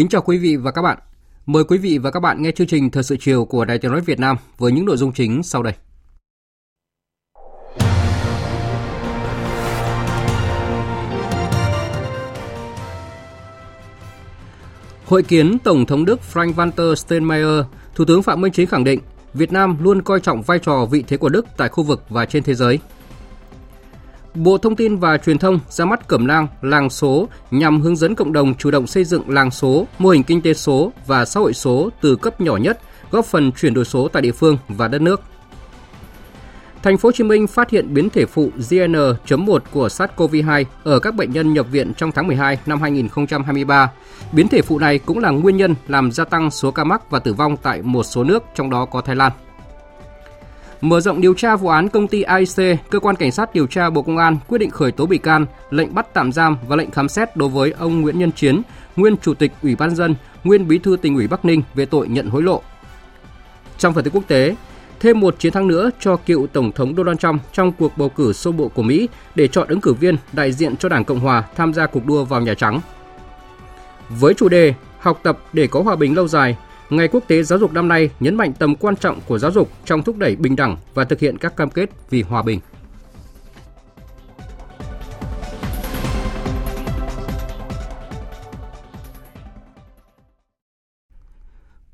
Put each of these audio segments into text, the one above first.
Kính chào quý vị và các bạn. Mời quý vị và các bạn nghe chương trình Thời sự chiều của Đài Tiếng nói Việt Nam với những nội dung chính sau đây. Hội kiến Tổng thống Đức Frank-Walter Steinmeier, Thủ tướng Phạm Minh Chính khẳng định Việt Nam luôn coi trọng vai trò vị thế của Đức tại khu vực và trên thế giới – Bộ Thông tin và Truyền thông ra mắt cẩm nang làng số nhằm hướng dẫn cộng đồng chủ động xây dựng làng số, mô hình kinh tế số và xã hội số từ cấp nhỏ nhất, góp phần chuyển đổi số tại địa phương và đất nước. Thành phố Hồ Chí Minh phát hiện biến thể phụ JN.1 của SARS-CoV-2 ở các bệnh nhân nhập viện trong tháng 12 năm 2023. Biến thể phụ này cũng là nguyên nhân làm gia tăng số ca mắc và tử vong tại một số nước, trong đó có Thái Lan. Mở rộng điều tra vụ án công ty AIC, cơ quan cảnh sát điều tra Bộ Công an quyết định khởi tố bị can, lệnh bắt tạm giam và lệnh khám xét đối với ông Nguyễn Nhân Chiến, nguyên chủ tịch Ủy ban dân, nguyên bí thư tỉnh ủy Bắc Ninh về tội nhận hối lộ. Trong phần tin quốc tế, thêm một chiến thắng nữa cho cựu tổng thống Donald Trump trong cuộc bầu cử sơ bộ của Mỹ để chọn ứng cử viên đại diện cho Đảng Cộng hòa tham gia cuộc đua vào Nhà Trắng. Với chủ đề Học tập để có hòa bình lâu dài, Ngày Quốc tế Giáo dục năm nay nhấn mạnh tầm quan trọng của giáo dục trong thúc đẩy bình đẳng và thực hiện các cam kết vì hòa bình.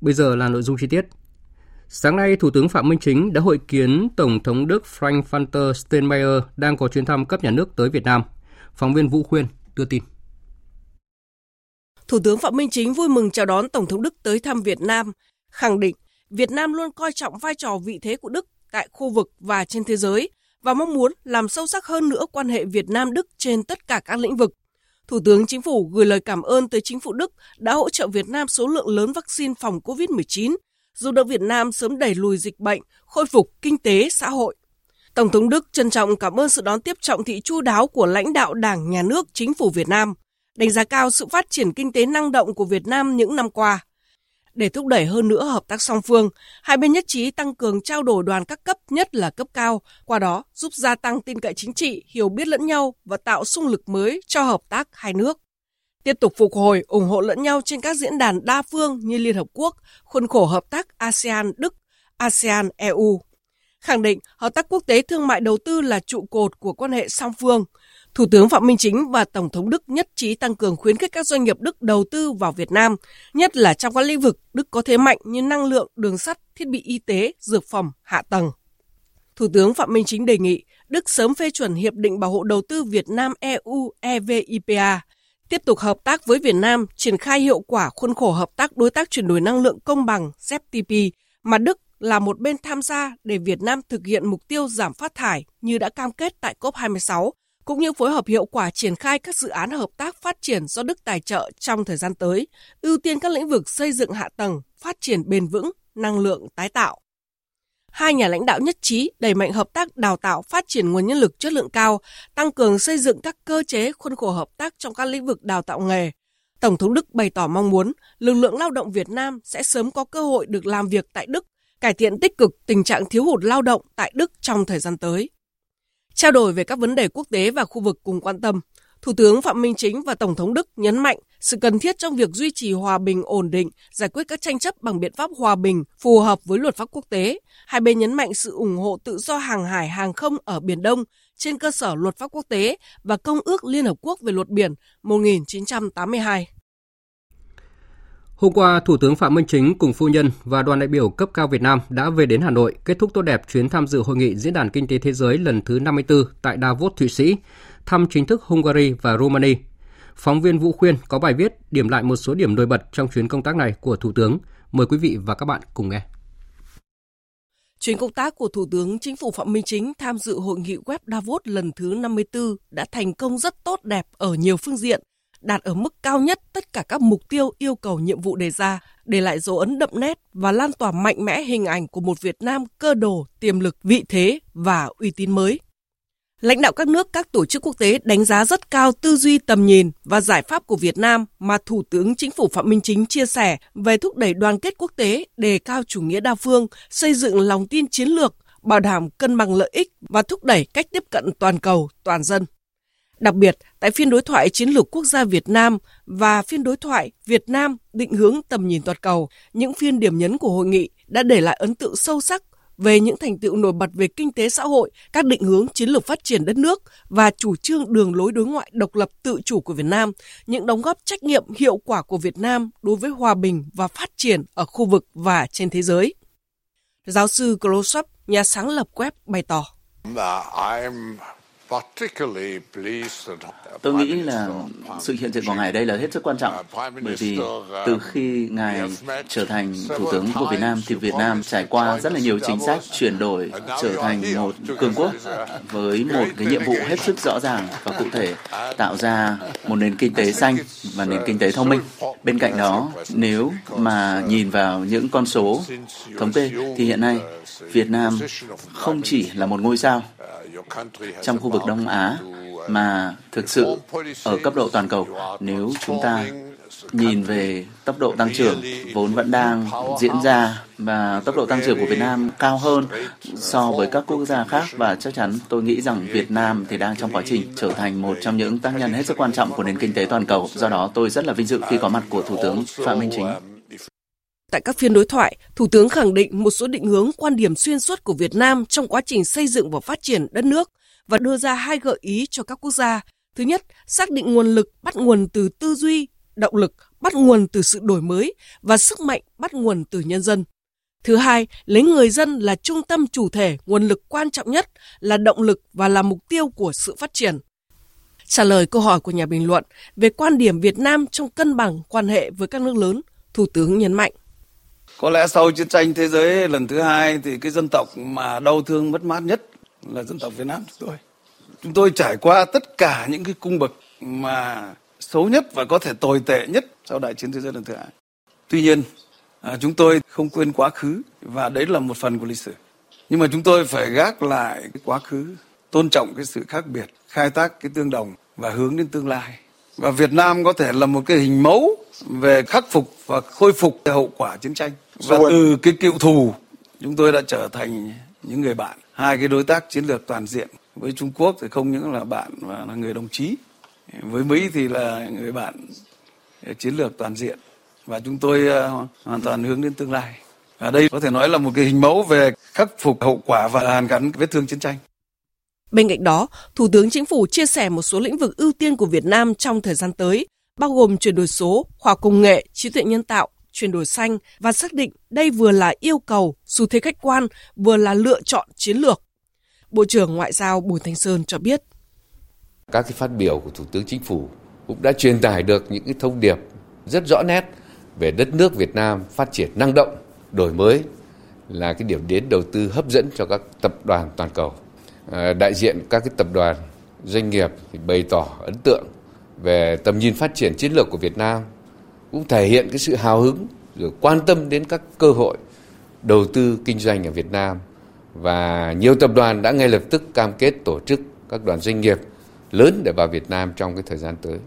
Bây giờ là nội dung chi tiết. Sáng nay, Thủ tướng Phạm Minh Chính đã hội kiến Tổng thống Đức Frank-Walter Steinmeier đang có chuyến thăm cấp nhà nước tới Việt Nam. Phóng viên Vũ Khuyên đưa tin. Thủ tướng Phạm Minh Chính vui mừng chào đón Tổng thống Đức tới thăm Việt Nam, khẳng định Việt Nam luôn coi trọng vai trò vị thế của Đức tại khu vực và trên thế giới và mong muốn làm sâu sắc hơn nữa quan hệ Việt Nam-Đức trên tất cả các lĩnh vực. Thủ tướng Chính phủ gửi lời cảm ơn tới chính phủ Đức đã hỗ trợ Việt Nam số lượng lớn vaccine phòng COVID-19, giúp đỡ Việt Nam sớm đẩy lùi dịch bệnh, khôi phục kinh tế, xã hội. Tổng thống Đức trân trọng cảm ơn sự đón tiếp trọng thị chu đáo của lãnh đạo Đảng, Nhà nước, Chính phủ Việt Nam – đánh giá cao sự phát triển kinh tế năng động của Việt Nam những năm qua. Để thúc đẩy hơn nữa hợp tác song phương, hai bên nhất trí tăng cường trao đổi đoàn các cấp nhất là cấp cao, qua đó giúp gia tăng tin cậy chính trị, hiểu biết lẫn nhau và tạo sung lực mới cho hợp tác hai nước. Tiếp tục phục hồi, ủng hộ lẫn nhau trên các diễn đàn đa phương như Liên Hợp Quốc, khuôn khổ hợp tác ASEAN-Đức, ASEAN-EU. Khẳng định hợp tác quốc tế thương mại đầu tư là trụ cột của quan hệ song phương – Thủ tướng Phạm Minh Chính và Tổng thống Đức nhất trí tăng cường khuyến khích các doanh nghiệp Đức đầu tư vào Việt Nam, nhất là trong các lĩnh vực Đức có thế mạnh như năng lượng, đường sắt, thiết bị y tế, dược phẩm, hạ tầng. Thủ tướng Phạm Minh Chính đề nghị Đức sớm phê chuẩn Hiệp định Bảo hộ Đầu tư Việt Nam EU EVIPA, tiếp tục hợp tác với Việt Nam triển khai hiệu quả khuôn khổ hợp tác đối tác chuyển đổi năng lượng công bằng ZTP mà Đức là một bên tham gia để Việt Nam thực hiện mục tiêu giảm phát thải như đã cam kết tại COP26 cũng như phối hợp hiệu quả triển khai các dự án hợp tác phát triển do Đức tài trợ trong thời gian tới, ưu tiên các lĩnh vực xây dựng hạ tầng, phát triển bền vững, năng lượng tái tạo. Hai nhà lãnh đạo nhất trí đẩy mạnh hợp tác đào tạo phát triển nguồn nhân lực chất lượng cao, tăng cường xây dựng các cơ chế khuôn khổ hợp tác trong các lĩnh vực đào tạo nghề. Tổng thống Đức bày tỏ mong muốn lực lượng lao động Việt Nam sẽ sớm có cơ hội được làm việc tại Đức, cải thiện tích cực tình trạng thiếu hụt lao động tại Đức trong thời gian tới. Trao đổi về các vấn đề quốc tế và khu vực cùng quan tâm, Thủ tướng Phạm Minh Chính và Tổng thống Đức nhấn mạnh sự cần thiết trong việc duy trì hòa bình ổn định, giải quyết các tranh chấp bằng biện pháp hòa bình phù hợp với luật pháp quốc tế. Hai bên nhấn mạnh sự ủng hộ tự do hàng hải hàng không ở Biển Đông trên cơ sở luật pháp quốc tế và Công ước Liên Hợp Quốc về luật biển 1982. Hôm qua, Thủ tướng Phạm Minh Chính cùng phu nhân và đoàn đại biểu cấp cao Việt Nam đã về đến Hà Nội kết thúc tốt đẹp chuyến tham dự hội nghị Diễn đàn Kinh tế Thế giới lần thứ 54 tại Davos, Thụy Sĩ, thăm chính thức Hungary và Romania. Phóng viên Vũ Khuyên có bài viết điểm lại một số điểm nổi bật trong chuyến công tác này của Thủ tướng. Mời quý vị và các bạn cùng nghe. Chuyến công tác của Thủ tướng Chính phủ Phạm Minh Chính tham dự hội nghị web Davos lần thứ 54 đã thành công rất tốt đẹp ở nhiều phương diện, đạt ở mức cao nhất tất cả các mục tiêu yêu cầu nhiệm vụ đề ra, để lại dấu ấn đậm nét và lan tỏa mạnh mẽ hình ảnh của một Việt Nam cơ đồ, tiềm lực, vị thế và uy tín mới. Lãnh đạo các nước, các tổ chức quốc tế đánh giá rất cao tư duy tầm nhìn và giải pháp của Việt Nam mà Thủ tướng Chính phủ Phạm Minh Chính chia sẻ về thúc đẩy đoàn kết quốc tế, đề cao chủ nghĩa đa phương, xây dựng lòng tin chiến lược, bảo đảm cân bằng lợi ích và thúc đẩy cách tiếp cận toàn cầu, toàn dân. Đặc biệt, tại phiên đối thoại chiến lược quốc gia Việt Nam và phiên đối thoại Việt Nam định hướng tầm nhìn toàn cầu, những phiên điểm nhấn của hội nghị đã để lại ấn tượng sâu sắc về những thành tựu nổi bật về kinh tế xã hội, các định hướng chiến lược phát triển đất nước và chủ trương đường lối đối ngoại độc lập tự chủ của Việt Nam, những đóng góp trách nhiệm hiệu quả của Việt Nam đối với hòa bình và phát triển ở khu vực và trên thế giới. Giáo sư Klosop, nhà sáng lập web bày tỏ. Tôi nghĩ là sự hiện diện của Ngài đây là hết sức quan trọng bởi vì từ khi Ngài trở thành Thủ tướng của Việt Nam thì Việt Nam trải qua rất là nhiều chính sách chuyển đổi trở thành một cường quốc với một cái nhiệm vụ hết sức rõ ràng và cụ thể tạo ra một nền kinh tế xanh và nền kinh tế thông minh. Bên cạnh đó, nếu mà nhìn vào những con số thống kê thì hiện nay Việt Nam không chỉ là một ngôi sao trong khu vực Đông Á mà thực sự ở cấp độ toàn cầu nếu chúng ta nhìn về tốc độ tăng trưởng vốn vẫn đang diễn ra và tốc độ tăng trưởng của Việt Nam cao hơn so với các quốc gia khác và chắc chắn tôi nghĩ rằng Việt Nam thì đang trong quá trình trở thành một trong những tác nhân hết sức quan trọng của nền kinh tế toàn cầu. Do đó tôi rất là vinh dự khi có mặt của Thủ tướng Phạm Minh Chính. Tại các phiên đối thoại, Thủ tướng khẳng định một số định hướng quan điểm xuyên suốt của Việt Nam trong quá trình xây dựng và phát triển đất nước và đưa ra hai gợi ý cho các quốc gia. Thứ nhất, xác định nguồn lực bắt nguồn từ tư duy, động lực bắt nguồn từ sự đổi mới và sức mạnh bắt nguồn từ nhân dân. Thứ hai, lấy người dân là trung tâm chủ thể, nguồn lực quan trọng nhất là động lực và là mục tiêu của sự phát triển. Trả lời câu hỏi của nhà bình luận về quan điểm Việt Nam trong cân bằng quan hệ với các nước lớn, Thủ tướng nhấn mạnh. Có lẽ sau chiến tranh thế giới lần thứ hai thì cái dân tộc mà đau thương mất mát nhất là dân tộc Việt Nam chúng tôi. Chúng tôi trải qua tất cả những cái cung bậc mà xấu nhất và có thể tồi tệ nhất sau đại chiến thế giới lần thứ hai. Tuy nhiên, à, chúng tôi không quên quá khứ và đấy là một phần của lịch sử. Nhưng mà chúng tôi phải gác lại cái quá khứ, tôn trọng cái sự khác biệt, khai thác cái tương đồng và hướng đến tương lai. Và Việt Nam có thể là một cái hình mẫu về khắc phục và khôi phục hậu quả chiến tranh. Và từ cái cựu thù, chúng tôi đã trở thành những người bạn. Hai cái đối tác chiến lược toàn diện với Trung Quốc thì không những là bạn mà là người đồng chí. Với Mỹ thì là người bạn chiến lược toàn diện. Và chúng tôi ờ, hoàn toàn hướng đến tương lai. Ở đây có thể nói là một cái hình mẫu về khắc phục hậu quả và hàn gắn vết thương chiến tranh. Bên cạnh đó, Thủ tướng Chính phủ chia sẻ một số lĩnh vực ưu tiên của Việt Nam trong thời gian tới, bao gồm chuyển đổi số, khoa công nghệ, trí tuệ nhân tạo, chuyển đổi xanh và xác định đây vừa là yêu cầu, xu thế khách quan, vừa là lựa chọn chiến lược. Bộ trưởng Ngoại giao Bùi Thanh Sơn cho biết. Các cái phát biểu của Thủ tướng Chính phủ cũng đã truyền tải được những cái thông điệp rất rõ nét về đất nước Việt Nam phát triển năng động, đổi mới là cái điểm đến đầu tư hấp dẫn cho các tập đoàn toàn cầu. À, đại diện các cái tập đoàn doanh nghiệp thì bày tỏ ấn tượng về tầm nhìn phát triển chiến lược của Việt Nam cũng thể hiện cái sự hào hứng, rồi quan tâm đến các cơ hội đầu tư kinh doanh ở Việt Nam và nhiều tập đoàn đã ngay lập tức cam kết tổ chức các đoàn doanh nghiệp lớn để vào Việt Nam trong cái thời gian tới.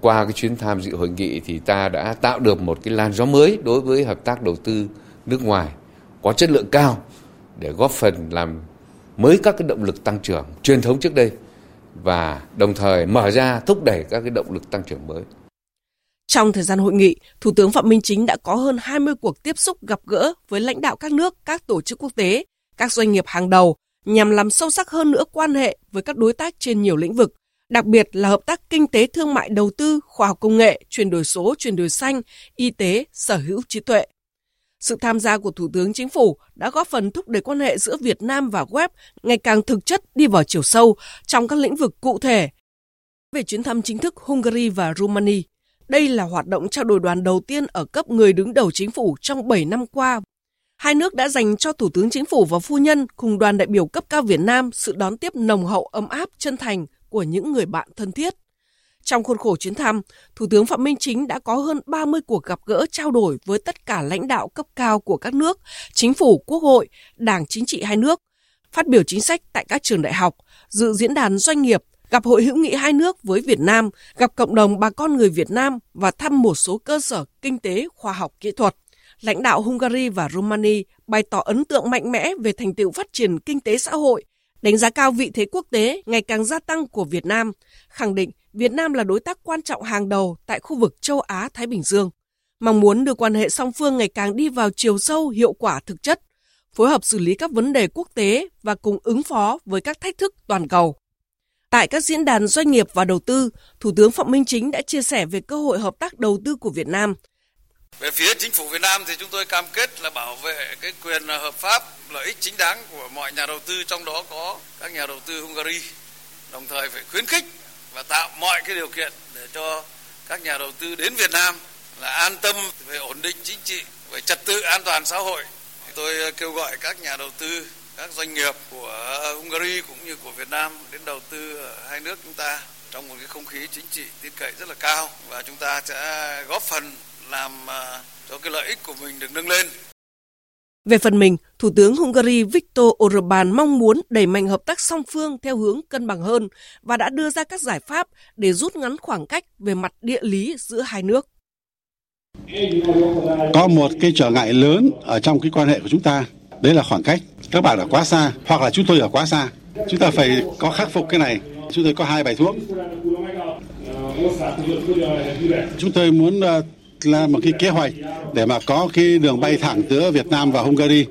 Qua cái chuyến tham dự hội nghị thì ta đã tạo được một cái làn gió mới đối với hợp tác đầu tư nước ngoài, có chất lượng cao để góp phần làm mới các cái động lực tăng trưởng truyền thống trước đây và đồng thời mở ra thúc đẩy các cái động lực tăng trưởng mới. Trong thời gian hội nghị, Thủ tướng Phạm Minh Chính đã có hơn 20 cuộc tiếp xúc gặp gỡ với lãnh đạo các nước, các tổ chức quốc tế, các doanh nghiệp hàng đầu nhằm làm sâu sắc hơn nữa quan hệ với các đối tác trên nhiều lĩnh vực, đặc biệt là hợp tác kinh tế thương mại đầu tư, khoa học công nghệ, chuyển đổi số, chuyển đổi xanh, y tế, sở hữu trí tuệ. Sự tham gia của Thủ tướng Chính phủ đã góp phần thúc đẩy quan hệ giữa Việt Nam và web ngày càng thực chất đi vào chiều sâu trong các lĩnh vực cụ thể. Về chuyến thăm chính thức Hungary và Romania, đây là hoạt động trao đổi đoàn đầu tiên ở cấp người đứng đầu chính phủ trong 7 năm qua. Hai nước đã dành cho Thủ tướng Chính phủ và phu nhân cùng đoàn đại biểu cấp cao Việt Nam sự đón tiếp nồng hậu ấm áp chân thành của những người bạn thân thiết. Trong khuôn khổ chuyến thăm, Thủ tướng Phạm Minh Chính đã có hơn 30 cuộc gặp gỡ trao đổi với tất cả lãnh đạo cấp cao của các nước, chính phủ, quốc hội, đảng chính trị hai nước, phát biểu chính sách tại các trường đại học, dự diễn đàn doanh nghiệp, gặp hội hữu nghị hai nước với Việt Nam, gặp cộng đồng bà con người Việt Nam và thăm một số cơ sở kinh tế, khoa học kỹ thuật. Lãnh đạo Hungary và Romania bày tỏ ấn tượng mạnh mẽ về thành tựu phát triển kinh tế xã hội, đánh giá cao vị thế quốc tế ngày càng gia tăng của Việt Nam, khẳng định Việt Nam là đối tác quan trọng hàng đầu tại khu vực châu Á-Thái Bình Dương, mong muốn đưa quan hệ song phương ngày càng đi vào chiều sâu, hiệu quả thực chất, phối hợp xử lý các vấn đề quốc tế và cùng ứng phó với các thách thức toàn cầu. Tại các diễn đàn doanh nghiệp và đầu tư, Thủ tướng Phạm Minh Chính đã chia sẻ về cơ hội hợp tác đầu tư của Việt Nam. Về phía chính phủ Việt Nam thì chúng tôi cam kết là bảo vệ cái quyền hợp pháp, lợi ích chính đáng của mọi nhà đầu tư, trong đó có các nhà đầu tư Hungary. Đồng thời phải khuyến khích và tạo mọi cái điều kiện để cho các nhà đầu tư đến Việt Nam là an tâm về ổn định chính trị, về trật tự an toàn xã hội. Tôi kêu gọi các nhà đầu tư các doanh nghiệp của Hungary cũng như của Việt Nam đến đầu tư ở hai nước chúng ta trong một cái không khí chính trị tin cậy rất là cao và chúng ta sẽ góp phần làm à, cho cái lợi ích của mình được nâng lên. Về phần mình, Thủ tướng Hungary Viktor Orbán mong muốn đẩy mạnh hợp tác song phương theo hướng cân bằng hơn và đã đưa ra các giải pháp để rút ngắn khoảng cách về mặt địa lý giữa hai nước. Có một cái trở ngại lớn ở trong cái quan hệ của chúng ta đấy là khoảng cách các bạn ở quá xa hoặc là chúng tôi ở quá xa. Chúng ta phải có khắc phục cái này. Chúng tôi có hai bài thuốc. Chúng tôi muốn ờ, là một cái kế hoạch để mà có cái đường bay thẳng giữa Việt Nam và Hungary.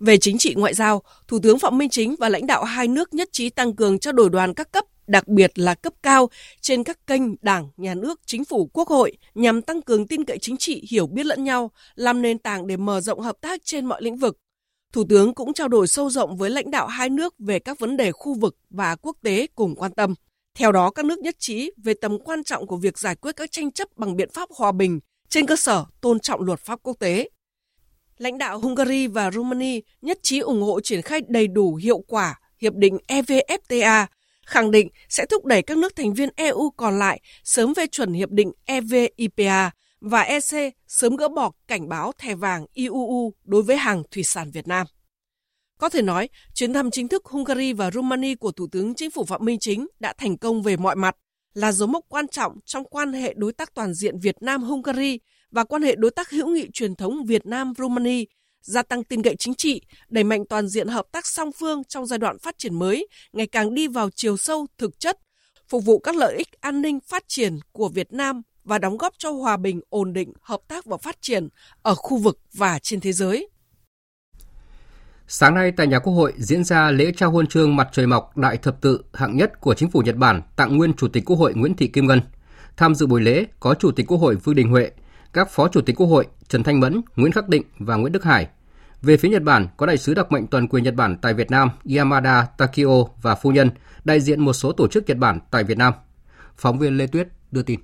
Về chính trị ngoại giao, Thủ tướng Phạm Minh Chính và lãnh đạo hai nước nhất trí tăng cường trao đổi đoàn các cấp, đặc biệt là cấp cao, trên các kênh Đảng, Nhà nước, Chính phủ, Quốc hội nhằm tăng cường tin cậy chính trị, hiểu biết lẫn nhau, làm nền tảng để mở rộng hợp tác trên mọi lĩnh vực. Thủ tướng cũng trao đổi sâu rộng với lãnh đạo hai nước về các vấn đề khu vực và quốc tế cùng quan tâm. Theo đó, các nước nhất trí về tầm quan trọng của việc giải quyết các tranh chấp bằng biện pháp hòa bình trên cơ sở tôn trọng luật pháp quốc tế. Lãnh đạo Hungary và Romania nhất trí ủng hộ triển khai đầy đủ hiệu quả hiệp định EVFTA, khẳng định sẽ thúc đẩy các nước thành viên EU còn lại sớm phê chuẩn hiệp định EVIPA và EC sớm gỡ bỏ cảnh báo thẻ vàng IUU đối với hàng thủy sản Việt Nam. Có thể nói, chuyến thăm chính thức Hungary và Romania của Thủ tướng Chính phủ Phạm Minh Chính đã thành công về mọi mặt, là dấu mốc quan trọng trong quan hệ đối tác toàn diện Việt Nam-Hungary và quan hệ đối tác hữu nghị truyền thống Việt Nam-Romania, gia tăng tin cậy chính trị, đẩy mạnh toàn diện hợp tác song phương trong giai đoạn phát triển mới, ngày càng đi vào chiều sâu, thực chất, phục vụ các lợi ích an ninh phát triển của Việt Nam và đóng góp cho hòa bình, ổn định, hợp tác và phát triển ở khu vực và trên thế giới. Sáng nay tại nhà Quốc hội diễn ra lễ trao huân chương mặt trời mọc đại thập tự hạng nhất của chính phủ Nhật Bản tặng nguyên Chủ tịch Quốc hội Nguyễn Thị Kim Ngân. Tham dự buổi lễ có Chủ tịch Quốc hội Vương Đình Huệ, các Phó Chủ tịch Quốc hội Trần Thanh Mẫn, Nguyễn Khắc Định và Nguyễn Đức Hải. Về phía Nhật Bản có đại sứ đặc mệnh toàn quyền Nhật Bản tại Việt Nam Yamada Takio và phu nhân, đại diện một số tổ chức Nhật Bản tại Việt Nam. Phóng viên Lê Tuyết đưa tin.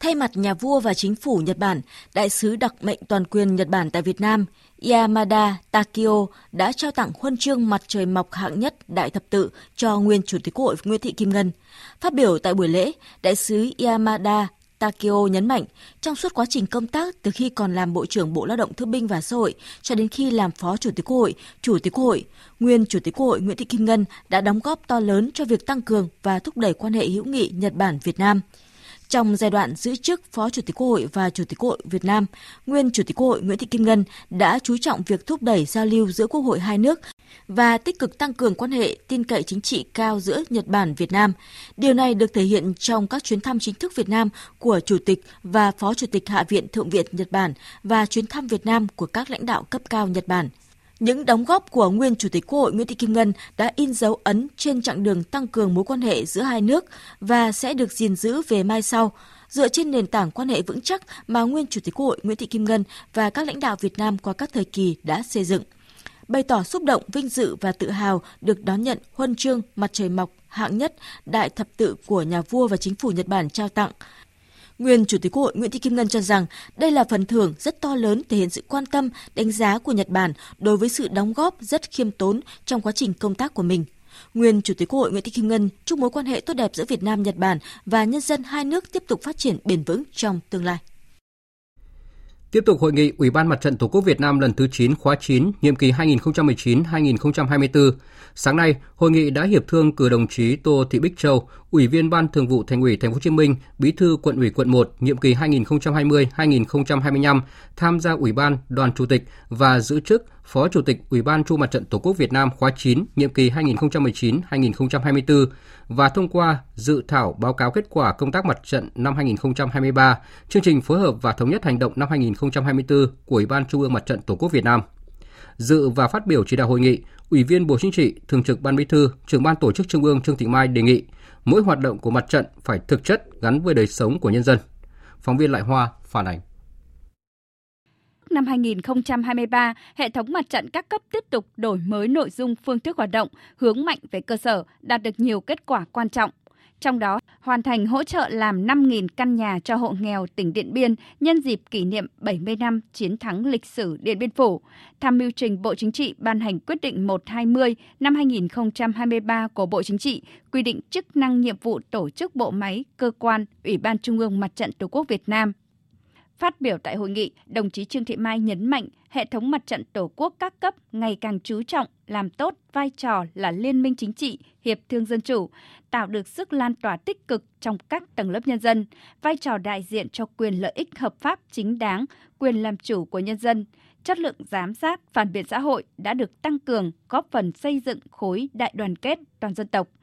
Thay mặt nhà vua và chính phủ Nhật Bản, đại sứ đặc mệnh toàn quyền Nhật Bản tại Việt Nam Yamada Takio đã trao tặng huân chương mặt trời mọc hạng nhất Đại Thập Tự cho nguyên Chủ tịch Quốc hội Nguyễn Thị Kim Ngân. Phát biểu tại buổi lễ, đại sứ Yamada Takio nhấn mạnh, trong suốt quá trình công tác từ khi còn làm Bộ trưởng Bộ Lao động Thương binh và Xã hội cho đến khi làm Phó Chủ tịch Quốc hội, Chủ tịch Quốc hội, nguyên Chủ tịch Quốc hội Nguyễn Thị Kim Ngân đã đóng góp to lớn cho việc tăng cường và thúc đẩy quan hệ hữu nghị Nhật Bản Việt Nam. Trong giai đoạn giữ chức Phó Chủ tịch Quốc hội và Chủ tịch Quốc hội Việt Nam, nguyên Chủ tịch Quốc hội Nguyễn Thị Kim Ngân đã chú trọng việc thúc đẩy giao lưu giữa Quốc hội hai nước và tích cực tăng cường quan hệ tin cậy chính trị cao giữa Nhật Bản Việt Nam. Điều này được thể hiện trong các chuyến thăm chính thức Việt Nam của Chủ tịch và Phó Chủ tịch Hạ viện Thượng viện Nhật Bản và chuyến thăm Việt Nam của các lãnh đạo cấp cao Nhật Bản. Những đóng góp của nguyên Chủ tịch Quốc hội Nguyễn Thị Kim Ngân đã in dấu ấn trên chặng đường tăng cường mối quan hệ giữa hai nước và sẽ được gìn giữ về mai sau dựa trên nền tảng quan hệ vững chắc mà nguyên Chủ tịch Quốc hội Nguyễn Thị Kim Ngân và các lãnh đạo Việt Nam qua các thời kỳ đã xây dựng. Bày tỏ xúc động, vinh dự và tự hào được đón nhận huân chương mặt trời mọc hạng nhất đại thập tự của nhà vua và chính phủ Nhật Bản trao tặng. Nguyên Chủ tịch Quốc hội Nguyễn Thị Kim Ngân cho rằng đây là phần thưởng rất to lớn thể hiện sự quan tâm, đánh giá của Nhật Bản đối với sự đóng góp rất khiêm tốn trong quá trình công tác của mình. Nguyên Chủ tịch Quốc hội Nguyễn Thị Kim Ngân chúc mối quan hệ tốt đẹp giữa Việt Nam Nhật Bản và nhân dân hai nước tiếp tục phát triển bền vững trong tương lai. Tiếp tục hội nghị Ủy ban Mặt trận Tổ quốc Việt Nam lần thứ 9 khóa 9, nhiệm kỳ 2019-2024. Sáng nay, hội nghị đã hiệp thương cử đồng chí Tô Thị Bích Châu, Ủy viên Ban Thường vụ Thành ủy Thành phố Hồ Chí Minh, Bí thư Quận ủy Quận 1, nhiệm kỳ 2020-2025 tham gia Ủy ban Đoàn Chủ tịch và giữ chức Phó Chủ tịch Ủy ban Trung mặt trận Tổ quốc Việt Nam khóa 9, nhiệm kỳ 2019-2024 và thông qua dự thảo báo cáo kết quả công tác mặt trận năm 2023, chương trình phối hợp và thống nhất hành động năm 2024 của Ủy ban Trung ương Mặt trận Tổ quốc Việt Nam. Dự và phát biểu chỉ đạo hội nghị, Ủy viên Bộ Chính trị, Thường trực Ban Bí thư, Trưởng ban Tổ chức Trung ương Trương Thị Mai đề nghị mỗi hoạt động của mặt trận phải thực chất gắn với đời sống của nhân dân. Phóng viên Lại Hoa phản ánh năm 2023, hệ thống mặt trận các cấp tiếp tục đổi mới nội dung phương thức hoạt động, hướng mạnh về cơ sở, đạt được nhiều kết quả quan trọng. Trong đó, hoàn thành hỗ trợ làm 5.000 căn nhà cho hộ nghèo tỉnh Điện Biên nhân dịp kỷ niệm 70 năm chiến thắng lịch sử Điện Biên Phủ, tham mưu trình Bộ Chính trị ban hành quyết định 120 năm 2023 của Bộ Chính trị quy định chức năng nhiệm vụ tổ chức bộ máy, cơ quan, Ủy ban Trung ương Mặt trận Tổ quốc Việt Nam Phát biểu tại hội nghị, đồng chí Trương Thị Mai nhấn mạnh hệ thống mặt trận Tổ quốc các cấp ngày càng chú trọng làm tốt vai trò là liên minh chính trị, hiệp thương dân chủ, tạo được sức lan tỏa tích cực trong các tầng lớp nhân dân, vai trò đại diện cho quyền lợi ích hợp pháp chính đáng, quyền làm chủ của nhân dân, chất lượng giám sát, phản biện xã hội đã được tăng cường, góp phần xây dựng khối đại đoàn kết toàn dân tộc –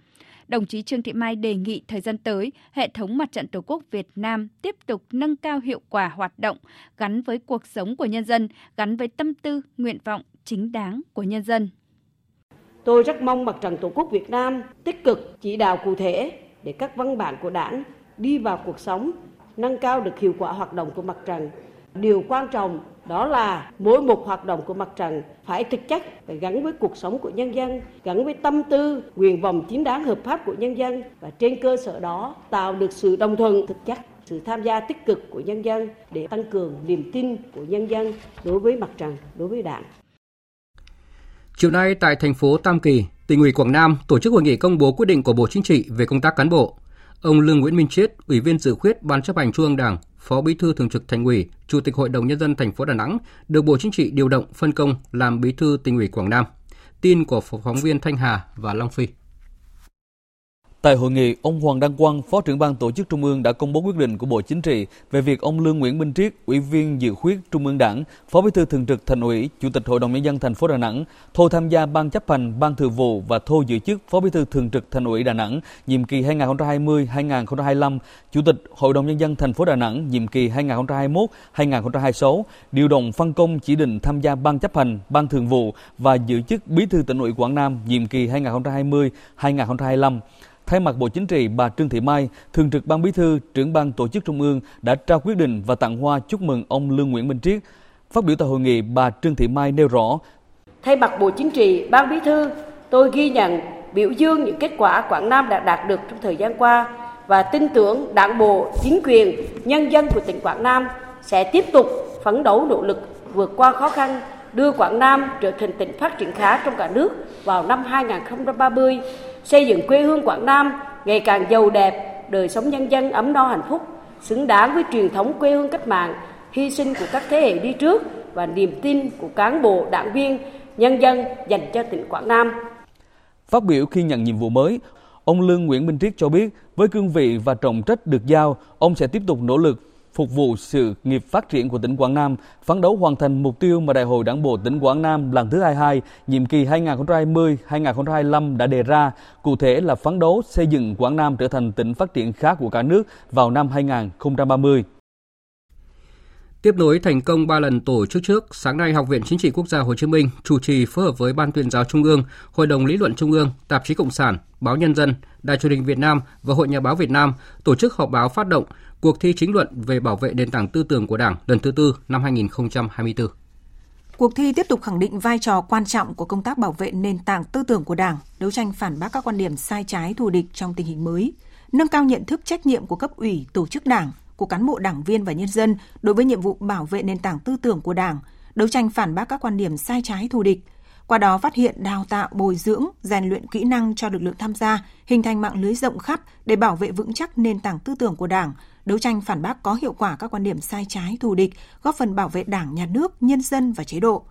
đồng chí Trương Thị Mai đề nghị thời gian tới, hệ thống mặt trận Tổ quốc Việt Nam tiếp tục nâng cao hiệu quả hoạt động gắn với cuộc sống của nhân dân, gắn với tâm tư, nguyện vọng chính đáng của nhân dân. Tôi rất mong mặt trận Tổ quốc Việt Nam tích cực chỉ đạo cụ thể để các văn bản của Đảng đi vào cuộc sống, nâng cao được hiệu quả hoạt động của mặt trận. Điều quan trọng đó là mỗi một hoạt động của mặt trận phải thực chất phải gắn với cuộc sống của nhân dân gắn với tâm tư nguyện vọng chính đáng hợp pháp của nhân dân và trên cơ sở đó tạo được sự đồng thuận thực chất sự tham gia tích cực của nhân dân để tăng cường niềm tin của nhân dân đối với mặt trận đối với đảng Chiều nay tại thành phố Tam Kỳ, tỉnh ủy Quảng Nam tổ chức hội nghị công bố quyết định của Bộ Chính trị về công tác cán bộ. Ông Lương Nguyễn Minh Chiết, Ủy viên dự khuyết Ban chấp hành Trung ương Đảng, Phó Bí thư Thường trực Thành ủy, Chủ tịch Hội đồng nhân dân thành phố Đà Nẵng được Bộ Chính trị điều động phân công làm Bí thư Tỉnh ủy Quảng Nam. Tin của phóng viên Thanh Hà và Long Phi. Tại hội nghị, ông Hoàng Đăng Quang, Phó trưởng ban tổ chức Trung ương đã công bố quyết định của Bộ Chính trị về việc ông Lương Nguyễn Minh Triết, Ủy viên dự khuyết Trung ương Đảng, Phó Bí thư Thường trực Thành ủy, Chủ tịch Hội đồng nhân dân thành phố Đà Nẵng, thôi tham gia ban chấp hành, ban thường vụ và thôi giữ chức Phó Bí thư Thường trực Thành ủy Đà Nẵng nhiệm kỳ 2020-2025, Chủ tịch Hội đồng nhân dân thành phố Đà Nẵng nhiệm kỳ 2021-2026, điều động phân công chỉ định tham gia ban chấp hành, ban thường vụ và giữ chức Bí thư Tỉnh ủy Quảng Nam nhiệm kỳ 2020-2025. Thay mặt Bộ Chính trị, bà Trương Thị Mai, Thường trực Ban Bí thư, trưởng ban tổ chức Trung ương đã trao quyết định và tặng hoa chúc mừng ông Lương Nguyễn Minh Triết. Phát biểu tại hội nghị, bà Trương Thị Mai nêu rõ: Thay mặt Bộ Chính trị, Ban Bí thư, tôi ghi nhận, biểu dương những kết quả Quảng Nam đã đạt được trong thời gian qua và tin tưởng Đảng bộ, chính quyền, nhân dân của tỉnh Quảng Nam sẽ tiếp tục phấn đấu nỗ lực vượt qua khó khăn, đưa Quảng Nam trở thành tỉnh phát triển khá trong cả nước vào năm 2030 xây dựng quê hương Quảng Nam ngày càng giàu đẹp, đời sống nhân dân ấm no hạnh phúc, xứng đáng với truyền thống quê hương cách mạng, hy sinh của các thế hệ đi trước và niềm tin của cán bộ, đảng viên, nhân dân dành cho tỉnh Quảng Nam. Phát biểu khi nhận nhiệm vụ mới, ông Lương Nguyễn Minh Triết cho biết với cương vị và trọng trách được giao, ông sẽ tiếp tục nỗ lực phục vụ sự nghiệp phát triển của tỉnh Quảng Nam, phấn đấu hoàn thành mục tiêu mà Đại hội Đảng bộ tỉnh Quảng Nam lần thứ 22, nhiệm kỳ 2020-2025 đã đề ra, cụ thể là phấn đấu xây dựng Quảng Nam trở thành tỉnh phát triển khá của cả nước vào năm 2030. Tiếp nối thành công 3 lần tổ chức trước, sáng nay Học viện Chính trị Quốc gia Hồ Chí Minh chủ trì phối hợp với Ban tuyên giáo Trung ương, Hội đồng lý luận Trung ương, Tạp chí Cộng sản, Báo Nhân dân, Đài truyền hình Việt Nam và Hội Nhà báo Việt Nam tổ chức họp báo phát động cuộc thi chính luận về bảo vệ nền tảng tư tưởng của Đảng lần thứ tư năm 2024. Cuộc thi tiếp tục khẳng định vai trò quan trọng của công tác bảo vệ nền tảng tư tưởng của Đảng, đấu tranh phản bác các quan điểm sai trái thù địch trong tình hình mới, nâng cao nhận thức trách nhiệm của cấp ủy, tổ chức Đảng, của cán bộ đảng viên và nhân dân đối với nhiệm vụ bảo vệ nền tảng tư tưởng của Đảng, đấu tranh phản bác các quan điểm sai trái thù địch, qua đó phát hiện đào tạo bồi dưỡng rèn luyện kỹ năng cho lực lượng tham gia hình thành mạng lưới rộng khắp để bảo vệ vững chắc nền tảng tư tưởng của đảng đấu tranh phản bác có hiệu quả các quan điểm sai trái thù địch góp phần bảo vệ đảng nhà nước nhân dân và chế độ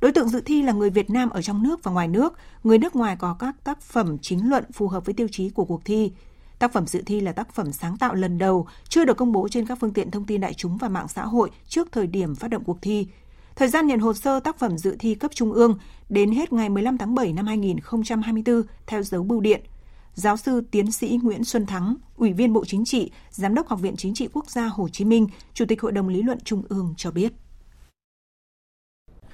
đối tượng dự thi là người việt nam ở trong nước và ngoài nước người nước ngoài có các tác phẩm chính luận phù hợp với tiêu chí của cuộc thi Tác phẩm dự thi là tác phẩm sáng tạo lần đầu, chưa được công bố trên các phương tiện thông tin đại chúng và mạng xã hội trước thời điểm phát động cuộc thi. Thời gian nhận hồ sơ tác phẩm dự thi cấp trung ương đến hết ngày 15 tháng 7 năm 2024 theo dấu bưu điện. Giáo sư tiến sĩ Nguyễn Xuân Thắng, Ủy viên Bộ Chính trị, Giám đốc Học viện Chính trị Quốc gia Hồ Chí Minh, Chủ tịch Hội đồng Lý luận Trung ương cho biết.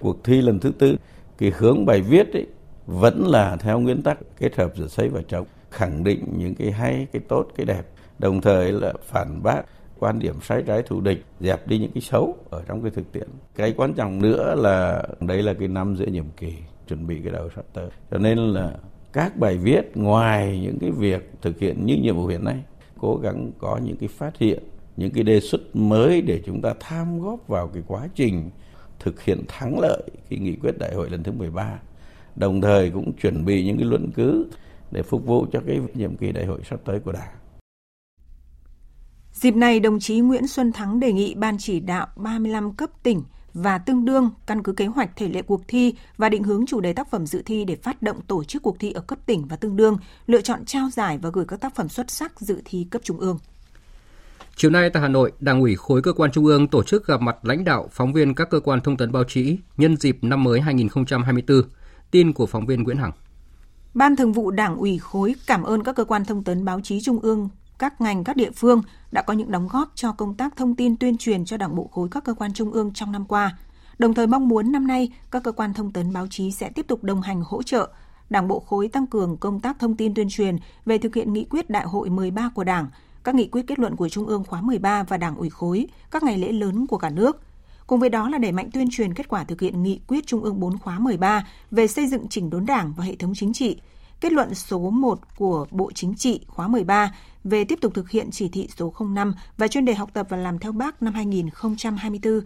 Cuộc thi lần thứ tư, cái hướng bài viết ấy, vẫn là theo nguyên tắc kết hợp giữa xây và chống, khẳng định những cái hay, cái tốt, cái đẹp, đồng thời là phản bác quan điểm sai trái thù địch dẹp đi những cái xấu ở trong cái thực tiễn. Cái quan trọng nữa là đây là cái năm giữa nhiệm kỳ chuẩn bị cái đầu sắp tới. Cho nên là các bài viết ngoài những cái việc thực hiện những nhiệm vụ hiện nay cố gắng có những cái phát hiện những cái đề xuất mới để chúng ta tham góp vào cái quá trình thực hiện thắng lợi cái nghị quyết đại hội lần thứ 13 đồng thời cũng chuẩn bị những cái luận cứ để phục vụ cho cái nhiệm kỳ đại hội sắp tới của đảng. Dịp này, đồng chí Nguyễn Xuân Thắng đề nghị Ban chỉ đạo 35 cấp tỉnh và tương đương căn cứ kế hoạch thể lệ cuộc thi và định hướng chủ đề tác phẩm dự thi để phát động tổ chức cuộc thi ở cấp tỉnh và tương đương, lựa chọn trao giải và gửi các tác phẩm xuất sắc dự thi cấp trung ương. Chiều nay tại Hà Nội, Đảng ủy khối cơ quan trung ương tổ chức gặp mặt lãnh đạo, phóng viên các cơ quan thông tấn báo chí nhân dịp năm mới 2024. Tin của phóng viên Nguyễn Hằng. Ban Thường vụ Đảng ủy khối cảm ơn các cơ quan thông tấn báo chí trung ương các ngành, các địa phương đã có những đóng góp cho công tác thông tin tuyên truyền cho Đảng bộ khối các cơ quan trung ương trong năm qua. Đồng thời mong muốn năm nay các cơ quan thông tấn báo chí sẽ tiếp tục đồng hành hỗ trợ Đảng bộ khối tăng cường công tác thông tin tuyên truyền về thực hiện nghị quyết Đại hội 13 của Đảng, các nghị quyết kết luận của Trung ương khóa 13 và Đảng ủy khối, các ngày lễ lớn của cả nước. Cùng với đó là đẩy mạnh tuyên truyền kết quả thực hiện nghị quyết Trung ương 4 khóa 13 về xây dựng chỉnh đốn Đảng và hệ thống chính trị, kết luận số 1 của Bộ Chính trị khóa 13 về tiếp tục thực hiện chỉ thị số 05 và chuyên đề học tập và làm theo bác năm 2024,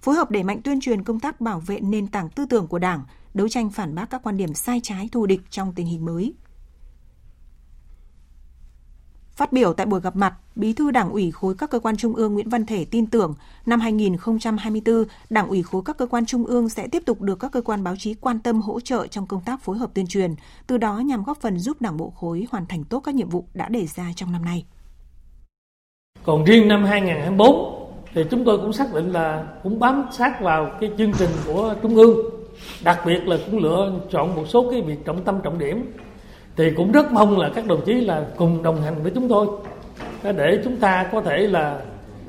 phối hợp đẩy mạnh tuyên truyền công tác bảo vệ nền tảng tư tưởng của Đảng, đấu tranh phản bác các quan điểm sai trái thù địch trong tình hình mới. Phát biểu tại buổi gặp mặt, Bí thư Đảng ủy khối các cơ quan trung ương Nguyễn Văn Thể tin tưởng năm 2024, Đảng ủy khối các cơ quan trung ương sẽ tiếp tục được các cơ quan báo chí quan tâm hỗ trợ trong công tác phối hợp tuyên truyền, từ đó nhằm góp phần giúp Đảng bộ khối hoàn thành tốt các nhiệm vụ đã đề ra trong năm nay. Còn riêng năm 2024 thì chúng tôi cũng xác định là cũng bám sát vào cái chương trình của Trung ương, đặc biệt là cũng lựa chọn một số cái việc trọng tâm trọng điểm thì cũng rất mong là các đồng chí là cùng đồng hành với chúng tôi để chúng ta có thể là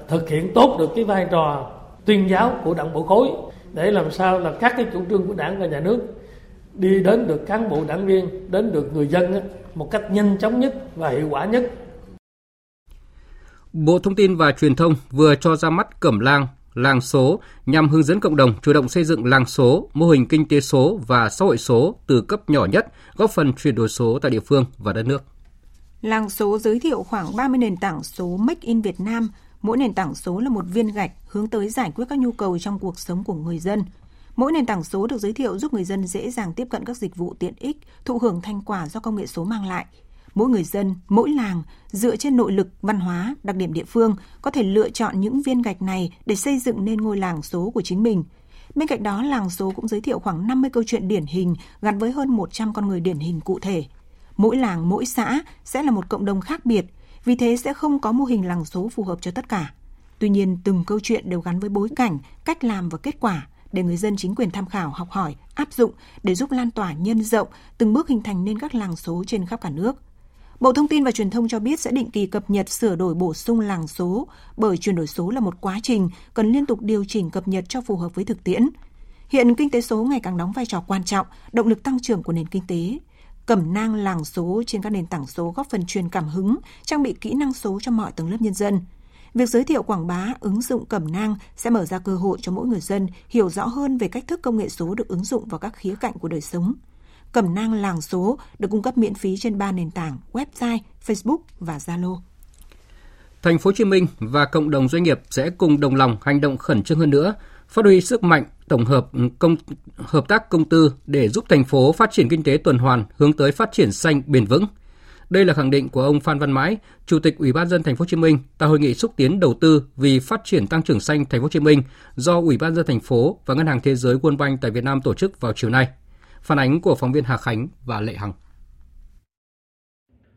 thực hiện tốt được cái vai trò tuyên giáo của đảng bộ khối, để làm sao là các cái chủ trương của đảng và nhà nước đi đến được cán bộ đảng viên, đến được người dân một cách nhanh chóng nhất và hiệu quả nhất. Bộ Thông tin và Truyền thông vừa cho ra mắt Cẩm Lang làng số nhằm hướng dẫn cộng đồng chủ động xây dựng làng số, mô hình kinh tế số và xã hội số từ cấp nhỏ nhất, góp phần chuyển đổi số tại địa phương và đất nước. Làng số giới thiệu khoảng 30 nền tảng số Make in Việt Nam, mỗi nền tảng số là một viên gạch hướng tới giải quyết các nhu cầu trong cuộc sống của người dân. Mỗi nền tảng số được giới thiệu giúp người dân dễ dàng tiếp cận các dịch vụ tiện ích, thụ hưởng thành quả do công nghệ số mang lại – mỗi người dân, mỗi làng dựa trên nội lực, văn hóa, đặc điểm địa phương có thể lựa chọn những viên gạch này để xây dựng nên ngôi làng số của chính mình. Bên cạnh đó, làng số cũng giới thiệu khoảng 50 câu chuyện điển hình gắn với hơn 100 con người điển hình cụ thể. Mỗi làng, mỗi xã sẽ là một cộng đồng khác biệt, vì thế sẽ không có mô hình làng số phù hợp cho tất cả. Tuy nhiên, từng câu chuyện đều gắn với bối cảnh, cách làm và kết quả để người dân chính quyền tham khảo, học hỏi, áp dụng để giúp lan tỏa nhân rộng, từng bước hình thành nên các làng số trên khắp cả nước. Bộ Thông tin và Truyền thông cho biết sẽ định kỳ cập nhật sửa đổi bổ sung làng số, bởi chuyển đổi số là một quá trình cần liên tục điều chỉnh cập nhật cho phù hợp với thực tiễn. Hiện kinh tế số ngày càng đóng vai trò quan trọng, động lực tăng trưởng của nền kinh tế. Cẩm nang làng số trên các nền tảng số góp phần truyền cảm hứng, trang bị kỹ năng số cho mọi tầng lớp nhân dân. Việc giới thiệu quảng bá ứng dụng cẩm nang sẽ mở ra cơ hội cho mỗi người dân hiểu rõ hơn về cách thức công nghệ số được ứng dụng vào các khía cạnh của đời sống. Cẩm nang làng số được cung cấp miễn phí trên ba nền tảng website, Facebook và Zalo. Thành phố Hồ Chí Minh và cộng đồng doanh nghiệp sẽ cùng đồng lòng hành động khẩn trương hơn nữa, phát huy sức mạnh tổng hợp công hợp tác công tư để giúp thành phố phát triển kinh tế tuần hoàn hướng tới phát triển xanh bền vững. Đây là khẳng định của ông Phan Văn Mãi, Chủ tịch Ủy ban dân thành phố Hồ Chí Minh tại hội nghị xúc tiến đầu tư vì phát triển tăng trưởng xanh thành phố Hồ Chí Minh do Ủy ban dân thành phố và Ngân hàng Thế giới World Bank tại Việt Nam tổ chức vào chiều nay. Phản ánh của phóng viên Hà Khánh và Lệ Hằng.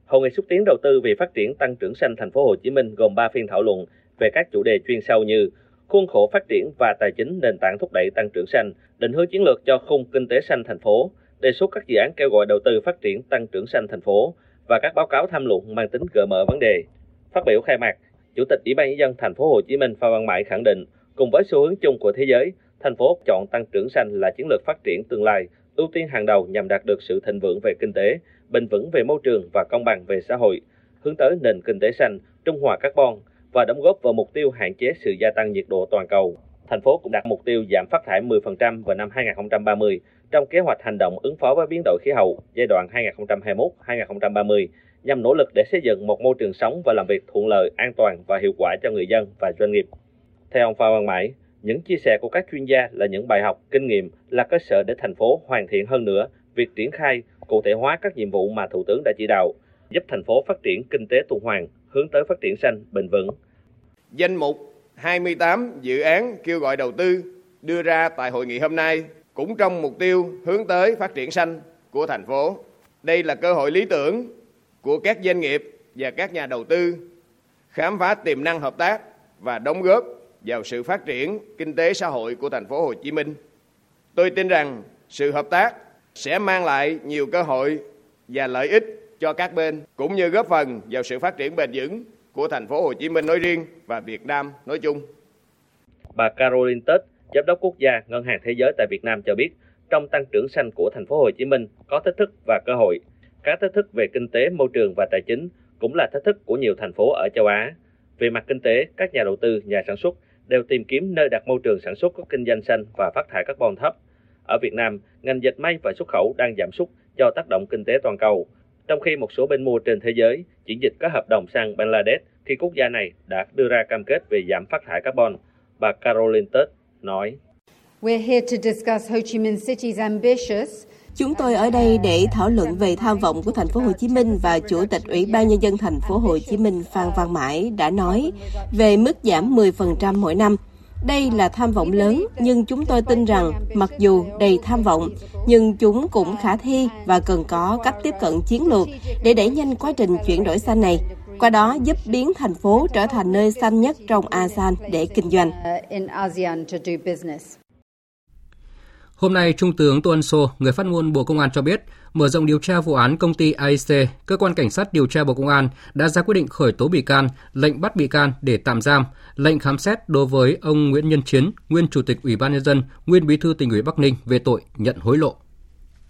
Hội nghị xúc tiến đầu tư về phát triển tăng trưởng xanh thành phố Hồ Chí Minh gồm 3 phiên thảo luận về các chủ đề chuyên sâu như khuôn khổ phát triển và tài chính nền tảng thúc đẩy tăng trưởng xanh, định hướng chiến lược cho khung kinh tế xanh thành phố, đề xuất các dự án kêu gọi đầu tư phát triển tăng trưởng xanh thành phố và các báo cáo tham luận mang tính gợi mở vấn đề. Phát biểu khai mạc, Chủ tịch Ủy ban nhân dân thành phố Hồ Chí Minh Phan Văn Mãi khẳng định, cùng với xu hướng chung của thế giới, thành phố chọn tăng trưởng xanh là chiến lược phát triển tương lai, ưu tiên hàng đầu nhằm đạt được sự thịnh vượng về kinh tế, bền vững về môi trường và công bằng về xã hội, hướng tới nền kinh tế xanh, trung hòa carbon và đóng góp vào mục tiêu hạn chế sự gia tăng nhiệt độ toàn cầu. Thành phố cũng đặt mục tiêu giảm phát thải 10% vào năm 2030 trong kế hoạch hành động ứng phó với biến đổi khí hậu giai đoạn 2021-2030 nhằm nỗ lực để xây dựng một môi trường sống và làm việc thuận lợi, an toàn và hiệu quả cho người dân và doanh nghiệp. Theo ông Phan Văn Mãi, những chia sẻ của các chuyên gia là những bài học, kinh nghiệm là cơ sở để thành phố hoàn thiện hơn nữa việc triển khai, cụ thể hóa các nhiệm vụ mà Thủ tướng đã chỉ đạo, giúp thành phố phát triển kinh tế tuần hoàn, hướng tới phát triển xanh, bền vững. Danh mục 28 dự án kêu gọi đầu tư đưa ra tại hội nghị hôm nay cũng trong mục tiêu hướng tới phát triển xanh của thành phố. Đây là cơ hội lý tưởng của các doanh nghiệp và các nhà đầu tư khám phá tiềm năng hợp tác và đóng góp vào sự phát triển kinh tế xã hội của thành phố Hồ Chí Minh. Tôi tin rằng sự hợp tác sẽ mang lại nhiều cơ hội và lợi ích cho các bên cũng như góp phần vào sự phát triển bền vững của thành phố Hồ Chí Minh nói riêng và Việt Nam nói chung. Bà Caroline Tết, giám đốc quốc gia Ngân hàng Thế giới tại Việt Nam cho biết, trong tăng trưởng xanh của thành phố Hồ Chí Minh có thách thức và cơ hội. Các thách thức về kinh tế, môi trường và tài chính cũng là thách thức của nhiều thành phố ở châu Á. Về mặt kinh tế, các nhà đầu tư, nhà sản xuất đều tìm kiếm nơi đặt môi trường sản xuất có kinh doanh xanh và phát thải carbon thấp. Ở Việt Nam, ngành dệt may và xuất khẩu đang giảm sút do tác động kinh tế toàn cầu, trong khi một số bên mua trên thế giới chuyển dịch các hợp đồng sang Bangladesh khi quốc gia này đã đưa ra cam kết về giảm phát thải carbon. Bà Caroline Tết nói. We're here to discuss Ho Chi Minh City's ambitious Chúng tôi ở đây để thảo luận về tham vọng của thành phố Hồ Chí Minh và Chủ tịch Ủy ban nhân dân thành phố Hồ Chí Minh Phan Văn Mãi đã nói về mức giảm 10% mỗi năm. Đây là tham vọng lớn, nhưng chúng tôi tin rằng mặc dù đầy tham vọng, nhưng chúng cũng khả thi và cần có cách tiếp cận chiến lược để đẩy nhanh quá trình chuyển đổi xanh này qua đó giúp biến thành phố trở thành nơi xanh nhất trong ASEAN để kinh doanh. Hôm nay, Trung tướng Tô Ân Sô, người phát ngôn Bộ Công an cho biết, mở rộng điều tra vụ án công ty AIC, cơ quan cảnh sát điều tra Bộ Công an đã ra quyết định khởi tố bị can, lệnh bắt bị can để tạm giam, lệnh khám xét đối với ông Nguyễn Nhân Chiến, nguyên Chủ tịch Ủy ban nhân dân, nguyên Bí thư tỉnh ủy Bắc Ninh về tội nhận hối lộ.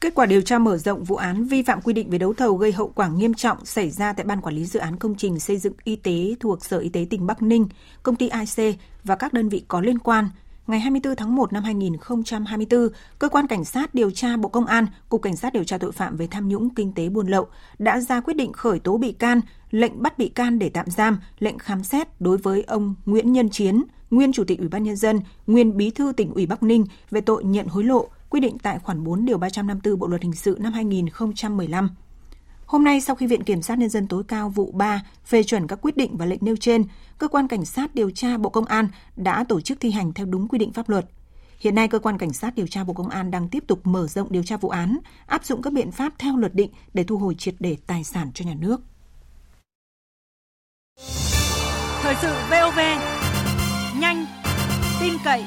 Kết quả điều tra mở rộng vụ án vi phạm quy định về đấu thầu gây hậu quả nghiêm trọng xảy ra tại Ban Quản lý Dự án Công trình Xây dựng Y tế thuộc Sở Y tế tỉnh Bắc Ninh, công ty IC và các đơn vị có liên quan. Ngày 24 tháng 1 năm 2024, Cơ quan Cảnh sát điều tra Bộ Công an, Cục Cảnh sát điều tra tội phạm về tham nhũng kinh tế buôn lậu đã ra quyết định khởi tố bị can, lệnh bắt bị can để tạm giam, lệnh khám xét đối với ông Nguyễn Nhân Chiến, nguyên Chủ tịch Ủy ban Nhân dân, nguyên Bí thư tỉnh ủy Bắc Ninh về tội nhận hối lộ, quy định tại khoản 4 điều 354 Bộ luật hình sự năm 2015. Hôm nay, sau khi Viện Kiểm sát Nhân dân tối cao vụ 3 phê chuẩn các quyết định và lệnh nêu trên, Cơ quan Cảnh sát điều tra Bộ Công an đã tổ chức thi hành theo đúng quy định pháp luật. Hiện nay, Cơ quan Cảnh sát điều tra Bộ Công an đang tiếp tục mở rộng điều tra vụ án, áp dụng các biện pháp theo luật định để thu hồi triệt để tài sản cho nhà nước. Thời sự VOV, nhanh, tin cậy,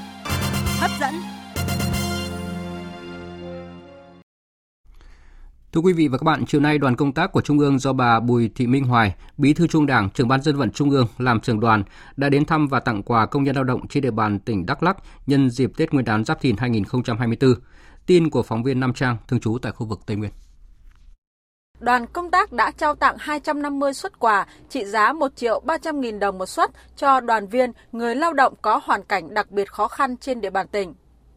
hấp dẫn. Thưa quý vị và các bạn, chiều nay đoàn công tác của Trung ương do bà Bùi Thị Minh Hoài, Bí thư Trung Đảng, trưởng ban dân vận Trung ương làm trưởng đoàn đã đến thăm và tặng quà công nhân lao động trên địa bàn tỉnh Đắk Lắk nhân dịp Tết Nguyên đán Giáp Thìn 2024. Tin của phóng viên Nam Trang thường trú tại khu vực Tây Nguyên. Đoàn công tác đã trao tặng 250 xuất quà trị giá 1 triệu 300 nghìn đồng một xuất cho đoàn viên, người lao động có hoàn cảnh đặc biệt khó khăn trên địa bàn tỉnh.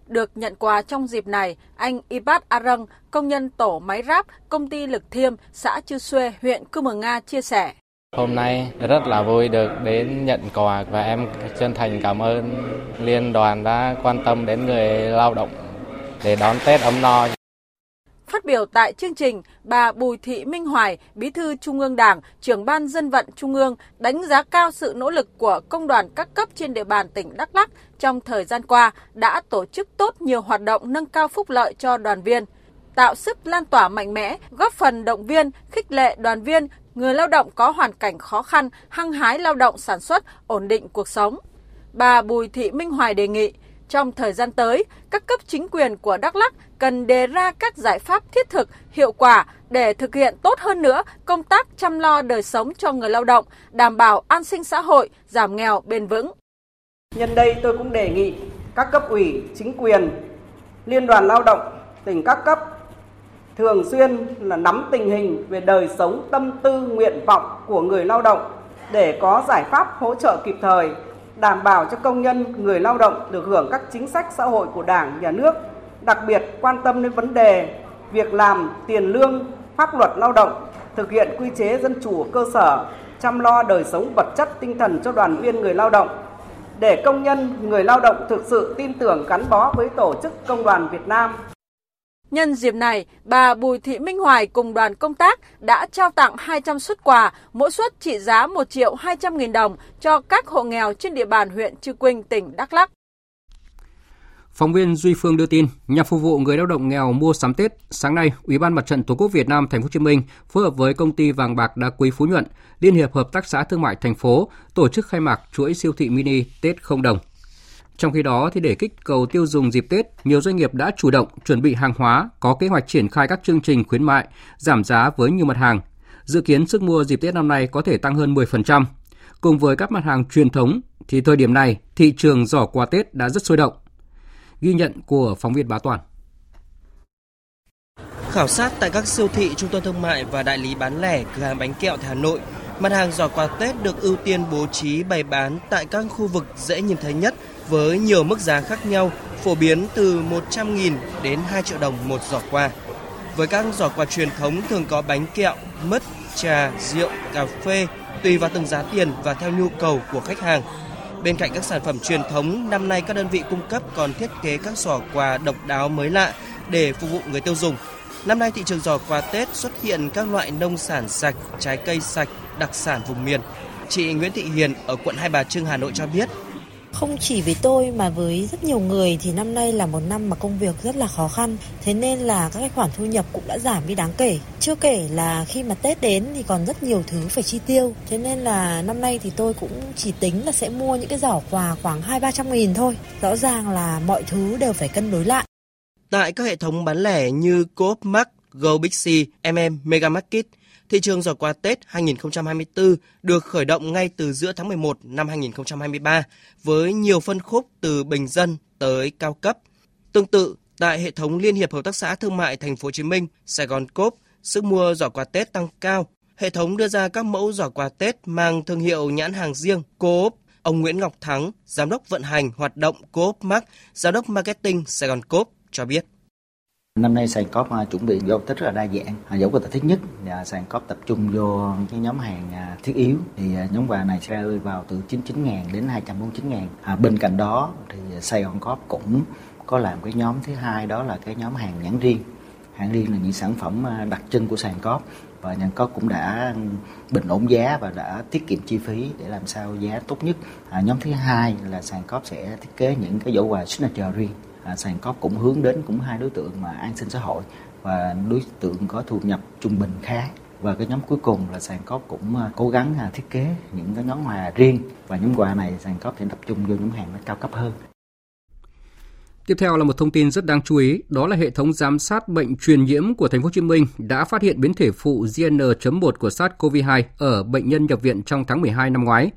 Được nhận quà trong dịp này, anh Ibat Arang, công nhân tổ máy ráp, công ty Lực Thiêm, xã Chư Xuê, huyện Cư Mờ Nga chia sẻ. Hôm nay rất là vui được đến nhận quà và em chân thành cảm ơn liên đoàn đã quan tâm đến người lao động để đón Tết ấm no. Phát biểu tại chương trình, bà Bùi Thị Minh Hoài, Bí thư Trung ương Đảng, trưởng ban dân vận Trung ương đánh giá cao sự nỗ lực của công đoàn các cấp trên địa bàn tỉnh Đắk Lắk trong thời gian qua đã tổ chức tốt nhiều hoạt động nâng cao phúc lợi cho đoàn viên, tạo sức lan tỏa mạnh mẽ, góp phần động viên, khích lệ đoàn viên, người lao động có hoàn cảnh khó khăn, hăng hái lao động sản xuất, ổn định cuộc sống. Bà Bùi Thị Minh Hoài đề nghị trong thời gian tới, các cấp chính quyền của Đắk Lắk cần đề ra các giải pháp thiết thực, hiệu quả để thực hiện tốt hơn nữa công tác chăm lo đời sống cho người lao động, đảm bảo an sinh xã hội, giảm nghèo bền vững. Nhân đây tôi cũng đề nghị các cấp ủy, chính quyền, liên đoàn lao động, tỉnh các cấp thường xuyên là nắm tình hình về đời sống tâm tư nguyện vọng của người lao động để có giải pháp hỗ trợ kịp thời đảm bảo cho công nhân, người lao động được hưởng các chính sách xã hội của Đảng, Nhà nước, đặc biệt quan tâm đến vấn đề việc làm, tiền lương, pháp luật lao động, thực hiện quy chế dân chủ cơ sở, chăm lo đời sống vật chất tinh thần cho đoàn viên người lao động, để công nhân, người lao động thực sự tin tưởng gắn bó với Tổ chức Công đoàn Việt Nam. Nhân dịp này, bà Bùi Thị Minh Hoài cùng đoàn công tác đã trao tặng 200 xuất quà, mỗi suất trị giá 1 triệu 200 nghìn đồng cho các hộ nghèo trên địa bàn huyện Chư Quynh, tỉnh Đắk Lắk. Phóng viên Duy Phương đưa tin, nhằm phục vụ người lao động nghèo mua sắm Tết, sáng nay, Ủy ban Mặt trận Tổ quốc Việt Nam Thành phố Hồ Chí Minh phối hợp với công ty vàng bạc đá quý Phú Nhuận, Liên hiệp hợp tác xã thương mại thành phố tổ chức khai mạc chuỗi siêu thị mini Tết không đồng. Trong khi đó, thì để kích cầu tiêu dùng dịp Tết, nhiều doanh nghiệp đã chủ động chuẩn bị hàng hóa, có kế hoạch triển khai các chương trình khuyến mại, giảm giá với nhiều mặt hàng. Dự kiến sức mua dịp Tết năm nay có thể tăng hơn 10%. Cùng với các mặt hàng truyền thống, thì thời điểm này, thị trường giỏ quà Tết đã rất sôi động. Ghi nhận của phóng viên Bá Toàn. Khảo sát tại các siêu thị, trung tâm thương mại và đại lý bán lẻ, cửa hàng bánh kẹo tại Hà Nội, mặt hàng giỏ quà Tết được ưu tiên bố trí bày bán tại các khu vực dễ nhìn thấy nhất với nhiều mức giá khác nhau, phổ biến từ 100.000 đến 2 triệu đồng một giỏ quà. Với các giỏ quà truyền thống thường có bánh kẹo, mứt, trà, rượu, cà phê, tùy vào từng giá tiền và theo nhu cầu của khách hàng. Bên cạnh các sản phẩm truyền thống, năm nay các đơn vị cung cấp còn thiết kế các giỏ quà độc đáo mới lạ để phục vụ người tiêu dùng. Năm nay thị trường giỏ quà Tết xuất hiện các loại nông sản sạch, trái cây sạch, đặc sản vùng miền. Chị Nguyễn Thị Hiền ở quận Hai Bà Trưng Hà Nội cho biết, không chỉ với tôi mà với rất nhiều người thì năm nay là một năm mà công việc rất là khó khăn. Thế nên là các cái khoản thu nhập cũng đã giảm đi đáng kể. Chưa kể là khi mà Tết đến thì còn rất nhiều thứ phải chi tiêu. Thế nên là năm nay thì tôi cũng chỉ tính là sẽ mua những cái giỏ quà khoảng hai ba trăm nghìn thôi. Rõ ràng là mọi thứ đều phải cân đối lại. Tại các hệ thống bán lẻ như Coop Mart, Go Big C, MM, Mega Market – Thị trường giỏ quà Tết 2024 được khởi động ngay từ giữa tháng 11 năm 2023 với nhiều phân khúc từ bình dân tới cao cấp. Tương tự, tại hệ thống Liên hiệp Hợp tác xã Thương mại Thành phố Hồ Chí Minh, Sài Gòn Cốp, sức mua giỏ quà Tết tăng cao. Hệ thống đưa ra các mẫu giỏ quà Tết mang thương hiệu nhãn hàng riêng Coop. Ông Nguyễn Ngọc Thắng, giám đốc vận hành hoạt động Coop Mark, giám đốc marketing Sài Gòn Coop cho biết. Năm nay sàn cop à, chuẩn bị vô Tết rất là đa dạng. À, dẫu có thể thích nhất à, sàn cop tập trung vô cái nhóm hàng thiết yếu thì nhóm quà này sẽ rơi vào từ 99.000 đến 249.000. À, bên cạnh đó thì Saigon COP cũng có làm cái nhóm thứ hai đó là cái nhóm hàng nhãn riêng. Hàng riêng là những sản phẩm đặc trưng của sàn cop và nhà có cũng đã bình ổn giá và đã tiết kiệm chi phí để làm sao giá tốt nhất. À, nhóm thứ hai là sàn cop sẽ thiết kế những cái giỏ quà signature riêng à, sàn cóp cũng hướng đến cũng hai đối tượng mà an sinh xã hội và đối tượng có thu nhập trung bình khá. Và cái nhóm cuối cùng là sàn cóp cũng à, cố gắng à, thiết kế những cái nhóm quà riêng. Và nhóm quà này sàn cóp sẽ tập trung vô nhóm hàng nó cao cấp hơn. Tiếp theo là một thông tin rất đáng chú ý, đó là hệ thống giám sát bệnh truyền nhiễm của thành phố Hồ Chí Minh đã phát hiện biến thể phụ JN.1 của SARS-CoV-2 ở bệnh nhân nhập viện trong tháng 12 năm ngoái.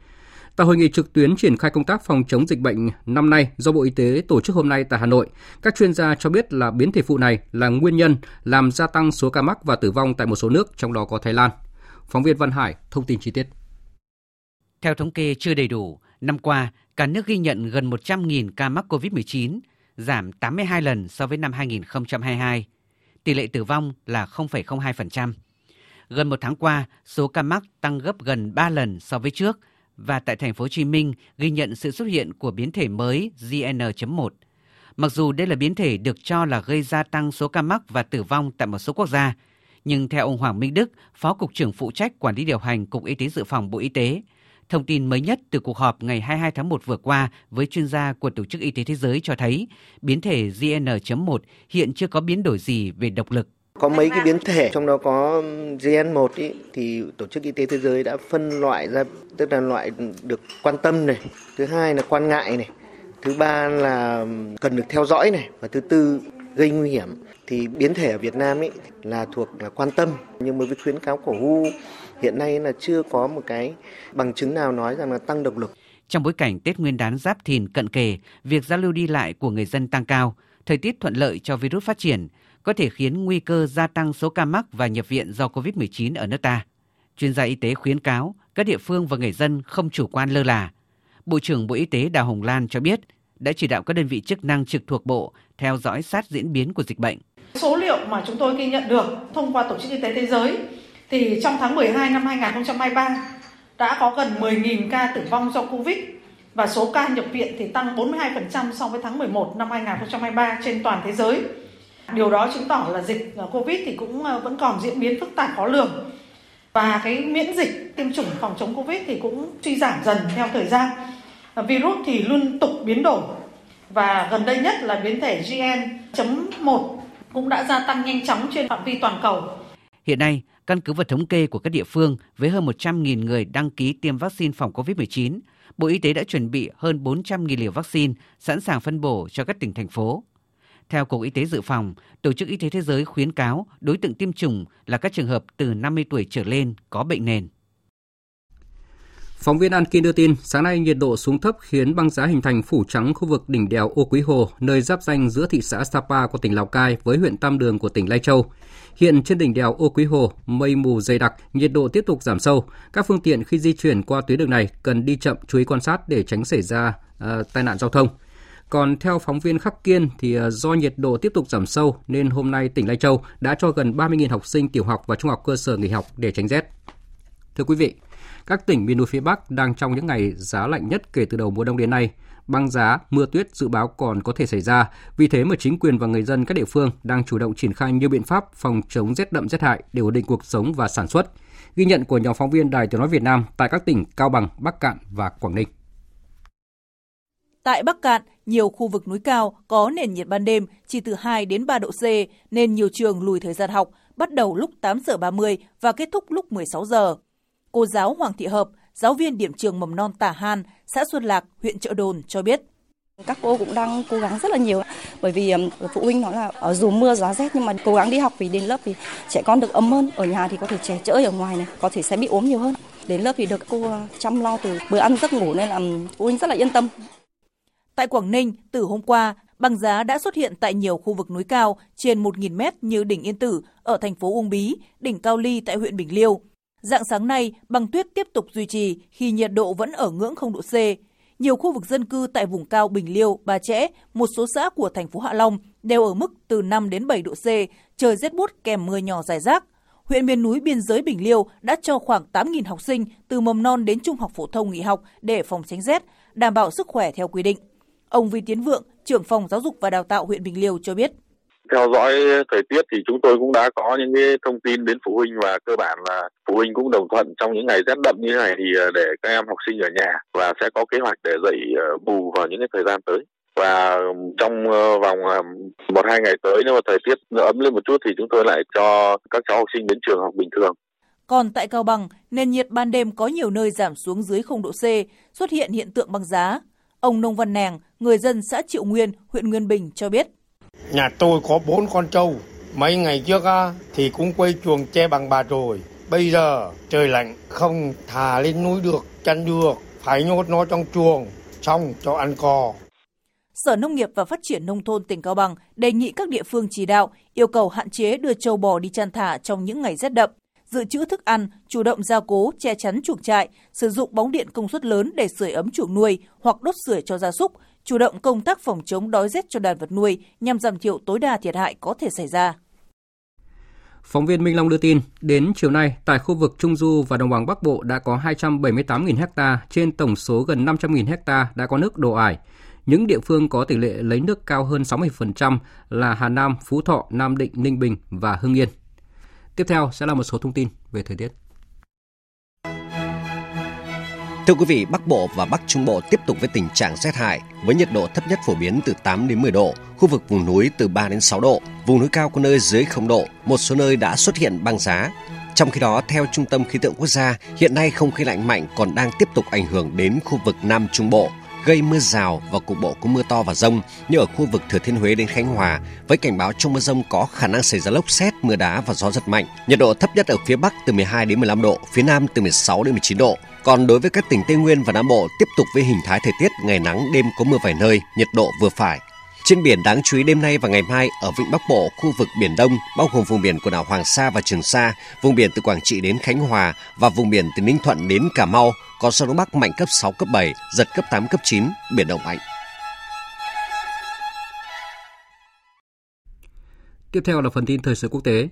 Tại hội nghị trực tuyến triển khai công tác phòng chống dịch bệnh năm nay do Bộ Y tế tổ chức hôm nay tại Hà Nội, các chuyên gia cho biết là biến thể phụ này là nguyên nhân làm gia tăng số ca mắc và tử vong tại một số nước, trong đó có Thái Lan. Phóng viên Văn Hải thông tin chi tiết. Theo thống kê chưa đầy đủ, năm qua, cả nước ghi nhận gần 100.000 ca mắc COVID-19, giảm 82 lần so với năm 2022. Tỷ lệ tử vong là 0,02%. Gần một tháng qua, số ca mắc tăng gấp gần 3 lần so với trước và tại thành phố Hồ Chí Minh ghi nhận sự xuất hiện của biến thể mới JN.1. Mặc dù đây là biến thể được cho là gây gia tăng số ca mắc và tử vong tại một số quốc gia, nhưng theo ông Hoàng Minh Đức, Phó Cục trưởng phụ trách quản lý điều hành Cục Y tế Dự phòng Bộ Y tế, Thông tin mới nhất từ cuộc họp ngày 22 tháng 1 vừa qua với chuyên gia của Tổ chức Y tế Thế giới cho thấy biến thể JN.1 hiện chưa có biến đổi gì về độc lực. Có mấy cái biến thể trong đó có GN1 ý, thì Tổ chức Y tế Thế giới đã phân loại ra tức là loại được quan tâm này, thứ hai là quan ngại này, thứ ba là cần được theo dõi này và thứ tư gây nguy hiểm. Thì biến thể ở Việt Nam ấy là thuộc là quan tâm. Nhưng với khuyến cáo của WHO hiện nay là chưa có một cái bằng chứng nào nói rằng là tăng độc lực. Trong bối cảnh Tết Nguyên đán Giáp Thìn cận kề, việc giao lưu đi lại của người dân tăng cao, thời tiết thuận lợi cho virus phát triển, có thể khiến nguy cơ gia tăng số ca mắc và nhập viện do COVID-19 ở nước ta. Chuyên gia y tế khuyến cáo các địa phương và người dân không chủ quan lơ là. Bộ trưởng Bộ Y tế Đào Hồng Lan cho biết đã chỉ đạo các đơn vị chức năng trực thuộc Bộ theo dõi sát diễn biến của dịch bệnh. Số liệu mà chúng tôi ghi nhận được thông qua Tổ chức Y tế Thế giới thì trong tháng 12 năm 2023 đã có gần 10.000 ca tử vong do Covid và số ca nhập viện thì tăng 42% so với tháng 11 năm 2023 trên toàn thế giới. Điều đó chứng tỏ là dịch Covid thì cũng ờ, vẫn còn diễn biến phức tạp khó lường. Và cái miễn dịch tiêm chủng phòng chống Covid thì cũng suy giảm dần theo thời gian. Virus thì luôn tục biến đổi và gần đây nhất là biến thể GN.1 cũng đã gia tăng nhanh chóng trên phạm vi toàn cầu. Hiện nay, căn cứ vào thống kê của các địa phương với hơn 100.000 người đăng ký tiêm vaccine phòng COVID-19, Bộ Y tế đã chuẩn bị hơn 400.000 liều vaccine sẵn sàng phân bổ cho các tỉnh thành phố. Theo Cục Y tế Dự phòng, Tổ chức Y tế Thế giới khuyến cáo đối tượng tiêm chủng là các trường hợp từ 50 tuổi trở lên có bệnh nền. Phóng viên An Kinh đưa tin, sáng nay nhiệt độ xuống thấp khiến băng giá hình thành phủ trắng khu vực đỉnh đèo Ô Quý Hồ, nơi giáp danh giữa thị xã Sapa của tỉnh Lào Cai với huyện Tam Đường của tỉnh Lai Châu. Hiện trên đỉnh đèo Ô Quý Hồ, mây mù dày đặc, nhiệt độ tiếp tục giảm sâu. Các phương tiện khi di chuyển qua tuyến đường này cần đi chậm chú ý quan sát để tránh xảy ra uh, tai nạn giao thông. Còn theo phóng viên Khắc Kiên thì ờ, do nhiệt độ tiếp tục giảm sâu nên hôm nay tỉnh Lai Châu đã cho gần 30.000 học sinh tiểu học và trung học cơ sở nghỉ học để tránh rét. Thưa quý vị, các tỉnh miền núi phía Bắc đang trong những ngày giá lạnh nhất kể từ đầu mùa đông đến nay. Băng giá, mưa tuyết dự báo còn có thể xảy ra. Vì thế mà chính quyền và người dân các địa phương đang chủ động triển khai nhiều biện pháp phòng chống rét đậm rét hại để ổn định cuộc sống và sản xuất. Ghi nhận của nhóm phóng viên Đài Tiếng nói Việt Nam tại các tỉnh Cao Bằng, Bắc Cạn và Quảng Ninh. Tại Bắc Cạn, nhiều khu vực núi cao có nền nhiệt ban đêm chỉ từ 2 đến 3 độ C nên nhiều trường lùi thời gian học, bắt đầu lúc 8 giờ 30 và kết thúc lúc 16 giờ. Cô giáo Hoàng Thị Hợp, giáo viên điểm trường mầm non Tả Han, xã Xuân Lạc, huyện Trợ Đồn cho biết. Các cô cũng đang cố gắng rất là nhiều bởi vì phụ huynh nói là ở dù mưa gió rét nhưng mà cố gắng đi học vì đến lớp thì trẻ con được ấm hơn, ở nhà thì có thể trẻ chơi ở ngoài này, có thể sẽ bị ốm nhiều hơn. Đến lớp thì được cô chăm lo từ bữa ăn giấc ngủ nên là phụ huynh rất là yên tâm. Tại Quảng Ninh, từ hôm qua, băng giá đã xuất hiện tại nhiều khu vực núi cao trên 1.000 mét như đỉnh Yên Tử ở thành phố Uông Bí, đỉnh Cao Ly tại huyện Bình Liêu, Dạng sáng nay, băng tuyết tiếp tục duy trì khi nhiệt độ vẫn ở ngưỡng 0 độ C. Nhiều khu vực dân cư tại vùng cao Bình Liêu, Bà Chẽ, một số xã của thành phố Hạ Long đều ở mức từ 5 đến 7 độ C, trời rét buốt kèm mưa nhỏ rải rác. Huyện miền núi biên giới Bình Liêu đã cho khoảng 8.000 học sinh từ mầm non đến trung học phổ thông nghỉ học để phòng tránh rét, đảm bảo sức khỏe theo quy định. Ông Vi Tiến Vượng, trưởng phòng giáo dục và đào tạo huyện Bình Liêu cho biết theo dõi thời tiết thì chúng tôi cũng đã có những cái thông tin đến phụ huynh và cơ bản là phụ huynh cũng đồng thuận trong những ngày rét đậm như thế này thì ờ, để các em học sinh ở nhà và sẽ có kế hoạch để dạy ờ, bù vào những cái thời gian tới và trong ờ, vòng một hai ngày tới nếu mà thời tiết ấm lên một chút thì chúng tôi lại cho các cháu học sinh đến trường học bình thường. Còn tại Cao Bằng, nền nhiệt ban đêm có nhiều nơi giảm xuống dưới 0 độ C, xuất hiện hiện tượng băng giá. Ông Nông Văn Nèng, người dân xã Triệu Nguyên, huyện Nguyên Bình cho biết. Nhà tôi có bốn con trâu. Mấy ngày trước thì cũng quay chuồng che bằng bạt rồi. Bây giờ trời lạnh không thả lên núi được, chăn được, phải nhốt nó trong chuồng, xong cho ăn cò. Sở Nông nghiệp và Phát triển Nông thôn tỉnh Cao Bằng đề nghị các địa phương chỉ đạo yêu cầu hạn chế đưa trâu bò đi chăn thả trong những ngày rét đậm, dự trữ thức ăn, chủ động gia cố, che chắn chuồng trại, sử dụng bóng điện công suất lớn để sưởi ấm chuồng nuôi hoặc đốt sưởi cho gia súc, chủ động công tác phòng chống đói rét cho đàn vật nuôi nhằm giảm thiểu tối đa thiệt hại có thể xảy ra. Phóng viên Minh Long đưa tin, đến chiều nay, tại khu vực Trung Du và Đồng bằng Bắc Bộ đã có 278.000 ha trên tổng số gần 500.000 ha đã có nước đổ ải. Những địa phương có tỷ lệ lấy nước cao hơn 60% là Hà Nam, Phú Thọ, Nam Định, Ninh Bình và Hưng Yên. Tiếp theo sẽ là một số thông tin về thời tiết. Thưa quý vị, Bắc Bộ và Bắc Trung Bộ tiếp tục với tình trạng rét hại với nhiệt độ thấp nhất phổ biến từ 8 đến 10 độ, khu vực vùng núi từ 3 đến 6 độ, vùng núi cao có nơi dưới 0 độ, một số nơi đã xuất hiện băng giá. Trong khi đó, theo Trung tâm Khí tượng Quốc gia, hiện nay không khí lạnh mạnh còn đang tiếp tục ảnh hưởng đến khu vực Nam Trung Bộ, gây mưa rào và cục bộ có mưa to và rông như ở khu vực Thừa Thiên Huế đến Khánh Hòa với cảnh báo trong mưa rông có khả năng xảy ra lốc xét, mưa đá và gió giật mạnh. Nhiệt độ thấp nhất ở phía Bắc từ 12 đến 15 độ, phía Nam từ 16 đến 19 độ. Còn đối với các tỉnh Tây Nguyên và Nam Bộ tiếp tục với hình thái thời tiết ngày nắng đêm có mưa vài nơi, nhiệt độ vừa phải. Trên biển đáng chú ý đêm nay và ngày mai ở vịnh Bắc Bộ, khu vực Biển Đông, bao gồm vùng biển của đảo Hoàng Sa và Trường Sa, vùng biển từ Quảng Trị đến Khánh Hòa và vùng biển từ Ninh Thuận đến Cà Mau, có gió đông bắc mạnh cấp 6, cấp 7, giật cấp 8, cấp 9, biển động mạnh. Tiếp theo là phần tin thời sự quốc tế.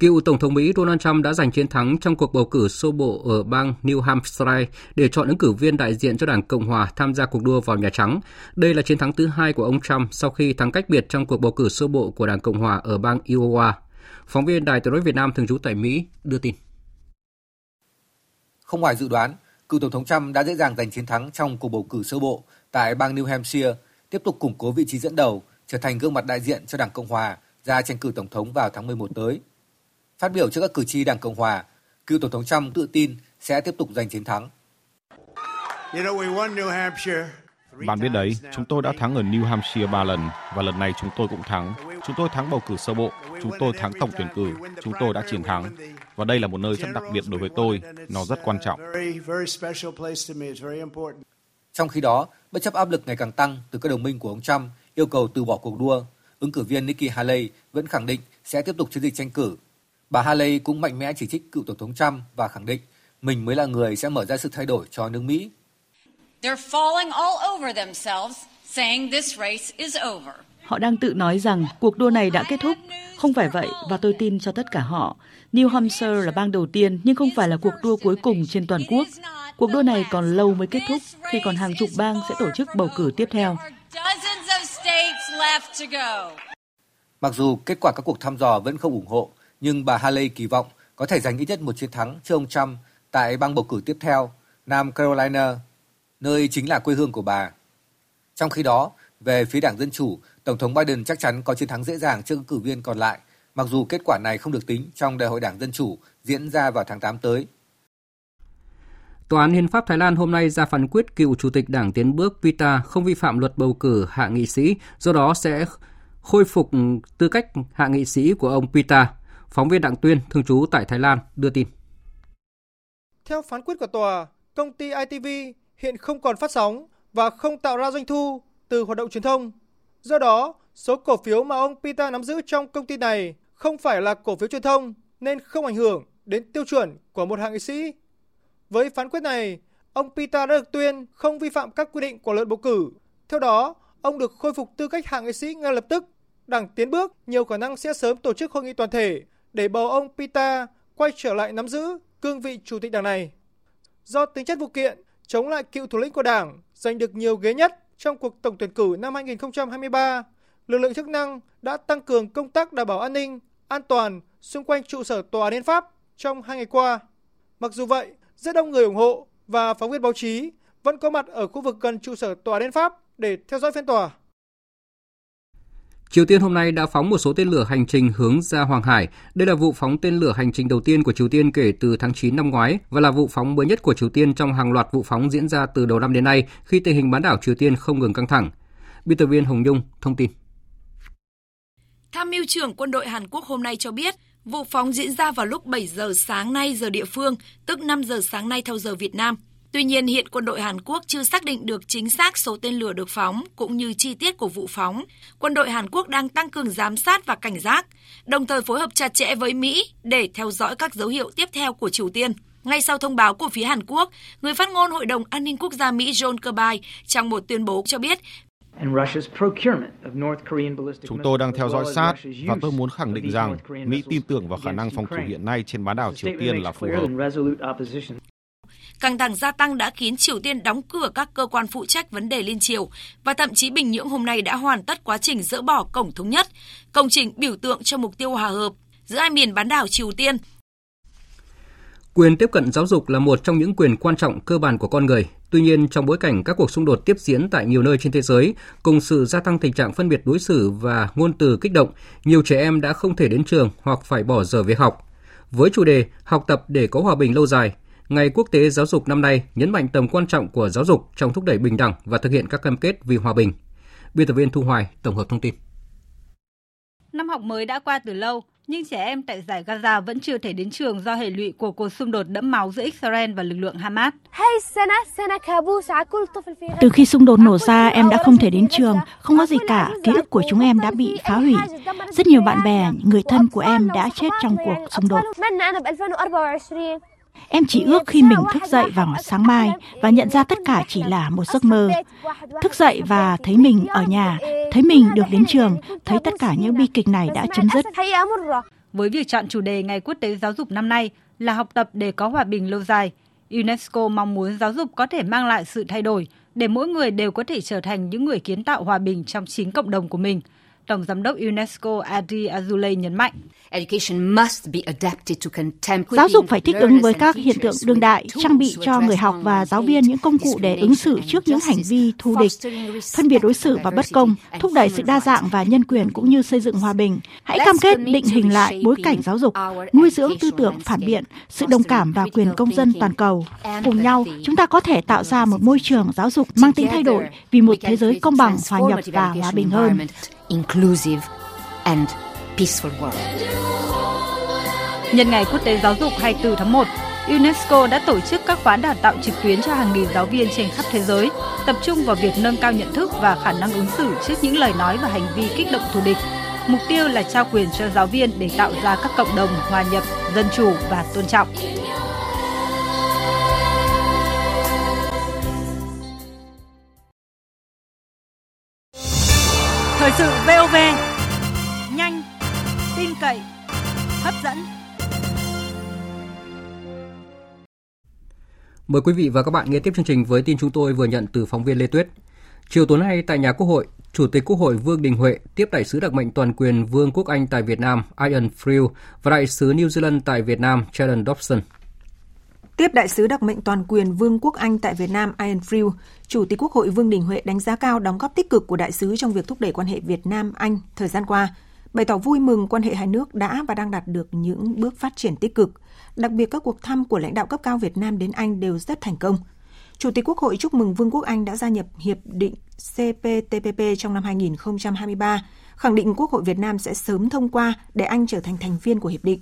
Cựu Tổng thống Mỹ Donald Trump đã giành chiến thắng trong cuộc bầu cử sơ bộ ở bang New Hampshire để chọn ứng cử viên đại diện cho Đảng Cộng Hòa tham gia cuộc đua vào Nhà Trắng. Đây là chiến thắng thứ hai của ông Trump sau khi thắng cách biệt trong cuộc bầu cử sơ bộ của Đảng Cộng Hòa ở bang Iowa. Phóng viên Đài tiếng nói Việt Nam thường trú tại Mỹ đưa tin. Không ngoài dự đoán, cựu Tổng thống Trump đã dễ dàng giành chiến thắng trong cuộc bầu cử sơ bộ tại bang New Hampshire, tiếp tục củng cố vị trí dẫn đầu, trở thành gương mặt đại diện cho Đảng Cộng Hòa ra tranh cử Tổng thống vào tháng 11 tới. Phát biểu trước các cử tri Đảng Cộng Hòa, cựu Tổng thống Trump tự tin sẽ tiếp tục giành chiến thắng. Bạn biết đấy, chúng tôi đã thắng ở New Hampshire 3 lần và lần này chúng tôi cũng thắng. Chúng tôi thắng bầu cử sơ bộ, chúng tôi thắng tổng tuyển cử, chúng tôi đã chiến thắng. Và đây là một nơi rất đặc biệt đối với tôi, nó rất quan trọng. Trong khi đó, bất chấp áp lực ngày càng tăng từ các đồng minh của ông Trump yêu cầu từ bỏ cuộc đua, ứng cử viên Nikki Haley vẫn khẳng định sẽ tiếp tục chiến dịch tranh cử Bà Haley cũng mạnh mẽ chỉ trích cựu Tổng thống Trump và khẳng định mình mới là người sẽ mở ra sự thay đổi cho nước Mỹ. Họ đang tự nói rằng cuộc đua này đã kết thúc. Không phải vậy và tôi tin cho tất cả họ. New Hampshire là bang đầu tiên nhưng không phải là cuộc đua cuối cùng trên toàn quốc. Cuộc đua này còn lâu mới kết thúc khi còn hàng chục bang sẽ tổ chức bầu cử tiếp theo. Mặc dù kết quả các cuộc thăm dò vẫn không ủng hộ, nhưng bà Haley kỳ vọng có thể giành ít nhất một chiến thắng trước ông Trump tại bang bầu cử tiếp theo, Nam Carolina, nơi chính là quê hương của bà. Trong khi đó, về phía Đảng Dân Chủ, Tổng thống Biden chắc chắn có chiến thắng dễ dàng trước cử viên còn lại, mặc dù kết quả này không được tính trong Đại hội Đảng Dân Chủ diễn ra vào tháng 8 tới. Tòa án Hiến pháp Thái Lan hôm nay ra phán quyết cựu Chủ tịch Đảng Tiến bước Pita không vi phạm luật bầu cử hạ nghị sĩ, do đó sẽ khôi phục tư cách hạ nghị sĩ của ông Pita. Phóng viên Đặng Tuyên, thường trú tại Thái Lan, đưa tin. Theo phán quyết của tòa, công ty ITV hiện không còn phát sóng và không tạo ra doanh thu từ hoạt động truyền thông. Do đó, số cổ phiếu mà ông Pita nắm giữ trong công ty này không phải là cổ phiếu truyền thông nên không ảnh hưởng đến tiêu chuẩn của một hạng nghị sĩ. Với phán quyết này, ông Pita đã được tuyên không vi phạm các quy định của luật bầu cử. Theo đó, ông được khôi phục tư cách hạng nghị sĩ ngay lập tức. Đảng Tiến bước nhiều khả năng sẽ sớm tổ chức hội nghị toàn thể để bầu ông Pita quay trở lại nắm giữ cương vị chủ tịch đảng này. Do tính chất vụ kiện chống lại cựu thủ lĩnh của đảng giành được nhiều ghế nhất trong cuộc tổng tuyển cử năm 2023, lực lượng chức năng đã tăng cường công tác đảm bảo an ninh, an toàn xung quanh trụ sở tòa án hiến pháp trong hai ngày qua. Mặc dù vậy, rất đông người ủng hộ và phóng viên báo chí vẫn có mặt ở khu vực gần trụ sở tòa án hiến pháp để theo dõi phiên tòa. Triều Tiên hôm nay đã phóng một số tên lửa hành trình hướng ra Hoàng Hải. Đây là vụ phóng tên lửa hành trình đầu tiên của Triều Tiên kể từ tháng 9 năm ngoái và là vụ phóng mới nhất của Triều Tiên trong hàng loạt vụ phóng diễn ra từ đầu năm đến nay khi tình hình bán đảo Triều Tiên không ngừng căng thẳng. Biên tập viên Hồng Nhung thông tin. Tham mưu trưởng quân đội Hàn Quốc hôm nay cho biết, vụ phóng diễn ra vào lúc 7 giờ sáng nay giờ địa phương, tức 5 giờ sáng nay theo giờ Việt Nam. Tuy nhiên, hiện quân đội Hàn Quốc chưa xác định được chính xác số tên lửa được phóng cũng như chi tiết của vụ phóng. Quân đội Hàn Quốc đang tăng cường giám sát và cảnh giác, đồng thời phối hợp chặt chẽ với Mỹ để theo dõi các dấu hiệu tiếp theo của Triều Tiên. Ngay sau thông báo của phía Hàn Quốc, người phát ngôn Hội đồng An ninh Quốc gia Mỹ John Kirby trong một tuyên bố cho biết Chúng tôi đang theo dõi sát và tôi muốn khẳng định rằng Mỹ tin tưởng vào khả năng phòng thủ hiện nay trên bán đảo Triều Tiên là phù hợp. Căng thẳng gia tăng đã khiến Triều Tiên đóng cửa các cơ quan phụ trách vấn đề liên triều và thậm chí Bình Nhưỡng hôm nay đã hoàn tất quá trình dỡ bỏ cổng thống nhất, công trình biểu tượng cho mục tiêu hòa hợp giữa hai miền bán đảo Triều Tiên. Quyền tiếp cận giáo dục là một trong những quyền quan trọng cơ bản của con người. Tuy nhiên, trong bối cảnh các cuộc xung đột tiếp diễn tại nhiều nơi trên thế giới, cùng sự gia tăng tình trạng phân biệt đối xử và ngôn từ kích động, nhiều trẻ em đã không thể đến trường hoặc phải bỏ giờ việc học. Với chủ đề Học tập để có hòa bình lâu dài, Ngày Quốc tế Giáo dục năm nay nhấn mạnh tầm quan trọng của giáo dục trong thúc đẩy bình đẳng và thực hiện các cam kết vì hòa bình. Biên tập viên Thu Hoài tổng hợp thông tin. Năm học mới đã qua từ lâu, nhưng trẻ em tại giải Gaza vẫn chưa thể đến trường do hệ lụy của cuộc xung đột đẫm máu giữa Israel và lực lượng Hamas. Từ khi xung đột nổ ra, em đã không thể đến trường, không có gì cả, ký ức của chúng em đã bị phá hủy. Rất nhiều bạn bè, người thân của em đã chết trong cuộc xung đột. Em chỉ ước khi mình thức dậy vào sáng mai và nhận ra tất cả chỉ là một giấc mơ. Thức dậy và thấy mình ở nhà, thấy mình được đến trường, thấy tất cả những bi kịch này đã chấm dứt. Với việc chọn chủ đề Ngày Quốc tế Giáo dục năm nay là học tập để có hòa bình lâu dài, UNESCO mong muốn giáo dục có thể mang lại sự thay đổi để mỗi người đều có thể trở thành những người kiến tạo hòa bình trong chính cộng đồng của mình – Tổng giám đốc UNESCO Adi Azoulay nhấn mạnh. Giáo dục phải thích ứng với các hiện tượng đương đại, trang bị cho người học và giáo viên những công cụ để ứng xử trước những hành vi thù địch, phân biệt đối xử và bất công, thúc đẩy sự đa dạng và nhân quyền cũng như xây dựng hòa bình. Hãy cam kết định hình lại bối cảnh giáo dục, nuôi dưỡng tư tưởng phản biện, sự đồng cảm và quyền công dân toàn cầu. Cùng nhau, chúng ta có thể tạo ra một môi trường giáo dục mang tính thay đổi vì một thế giới công bằng, hòa nhập và hòa bình hơn inclusive and peaceful world. Nhân ngày Quốc tế Giáo dục 24 tháng 1, UNESCO đã tổ chức các khóa đào tạo trực tuyến cho hàng nghìn giáo viên trên khắp thế giới, tập trung vào việc nâng cao nhận thức và khả năng ứng xử trước những lời nói và hành vi kích động thù địch. Mục tiêu là trao quyền cho giáo viên để tạo ra các cộng đồng hòa nhập, dân chủ và tôn trọng. Thời sự VOV nhanh, tin cậy, hấp dẫn. Mời quý vị và các bạn nghe tiếp chương trình với tin chúng tôi vừa nhận từ phóng viên Lê Tuyết. Chiều tối nay tại nhà Quốc hội, Chủ tịch Quốc hội Vương Đình Huệ tiếp đại sứ đặc mệnh toàn quyền Vương quốc Anh tại Việt Nam Ian Friel và đại sứ New Zealand tại Việt Nam Sheldon Dobson. Tiếp đại sứ đặc mệnh toàn quyền Vương quốc Anh tại Việt Nam Ian Frew, Chủ tịch Quốc hội Vương Đình Huệ đánh giá cao đóng góp tích cực của đại sứ trong việc thúc đẩy quan hệ Việt Nam Anh thời gian qua, bày tỏ vui mừng quan hệ hai nước đã và đang đạt được những bước phát triển tích cực. Đặc biệt các cuộc thăm của lãnh đạo cấp cao Việt Nam đến Anh đều rất thành công. Chủ tịch Quốc hội chúc mừng Vương quốc Anh đã gia nhập hiệp định CPTPP trong năm 2023, khẳng định Quốc hội Việt Nam sẽ sớm thông qua để Anh trở thành thành viên của hiệp định.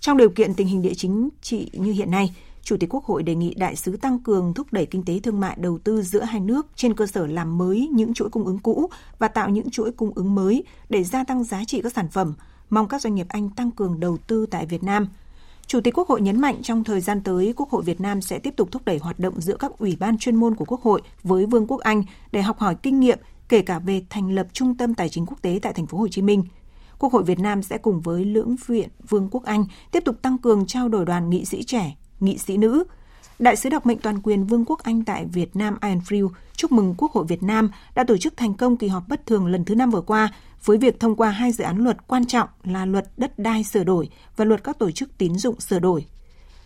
Trong điều kiện tình hình địa chính trị như hiện nay, Chủ tịch Quốc hội đề nghị đại sứ tăng cường thúc đẩy kinh tế thương mại đầu tư giữa hai nước trên cơ sở làm mới những chuỗi cung ứng cũ và tạo những chuỗi cung ứng mới để gia tăng giá trị các sản phẩm. Mong các doanh nghiệp Anh tăng cường đầu tư tại Việt Nam. Chủ tịch Quốc hội nhấn mạnh trong thời gian tới, Quốc hội Việt Nam sẽ tiếp tục thúc đẩy hoạt động giữa các ủy ban chuyên môn của Quốc hội với Vương quốc Anh để học hỏi kinh nghiệm, kể cả về thành lập trung tâm tài chính quốc tế tại thành phố Hồ Chí Minh. Quốc hội Việt Nam sẽ cùng với lưỡng viện Vương quốc Anh tiếp tục tăng cường trao đổi đoàn nghị sĩ trẻ nghị sĩ nữ. Đại sứ đặc mệnh toàn quyền Vương quốc Anh tại Việt Nam Ian Frew chúc mừng Quốc hội Việt Nam đã tổ chức thành công kỳ họp bất thường lần thứ năm vừa qua với việc thông qua hai dự án luật quan trọng là luật đất đai sửa đổi và luật các tổ chức tín dụng sửa đổi.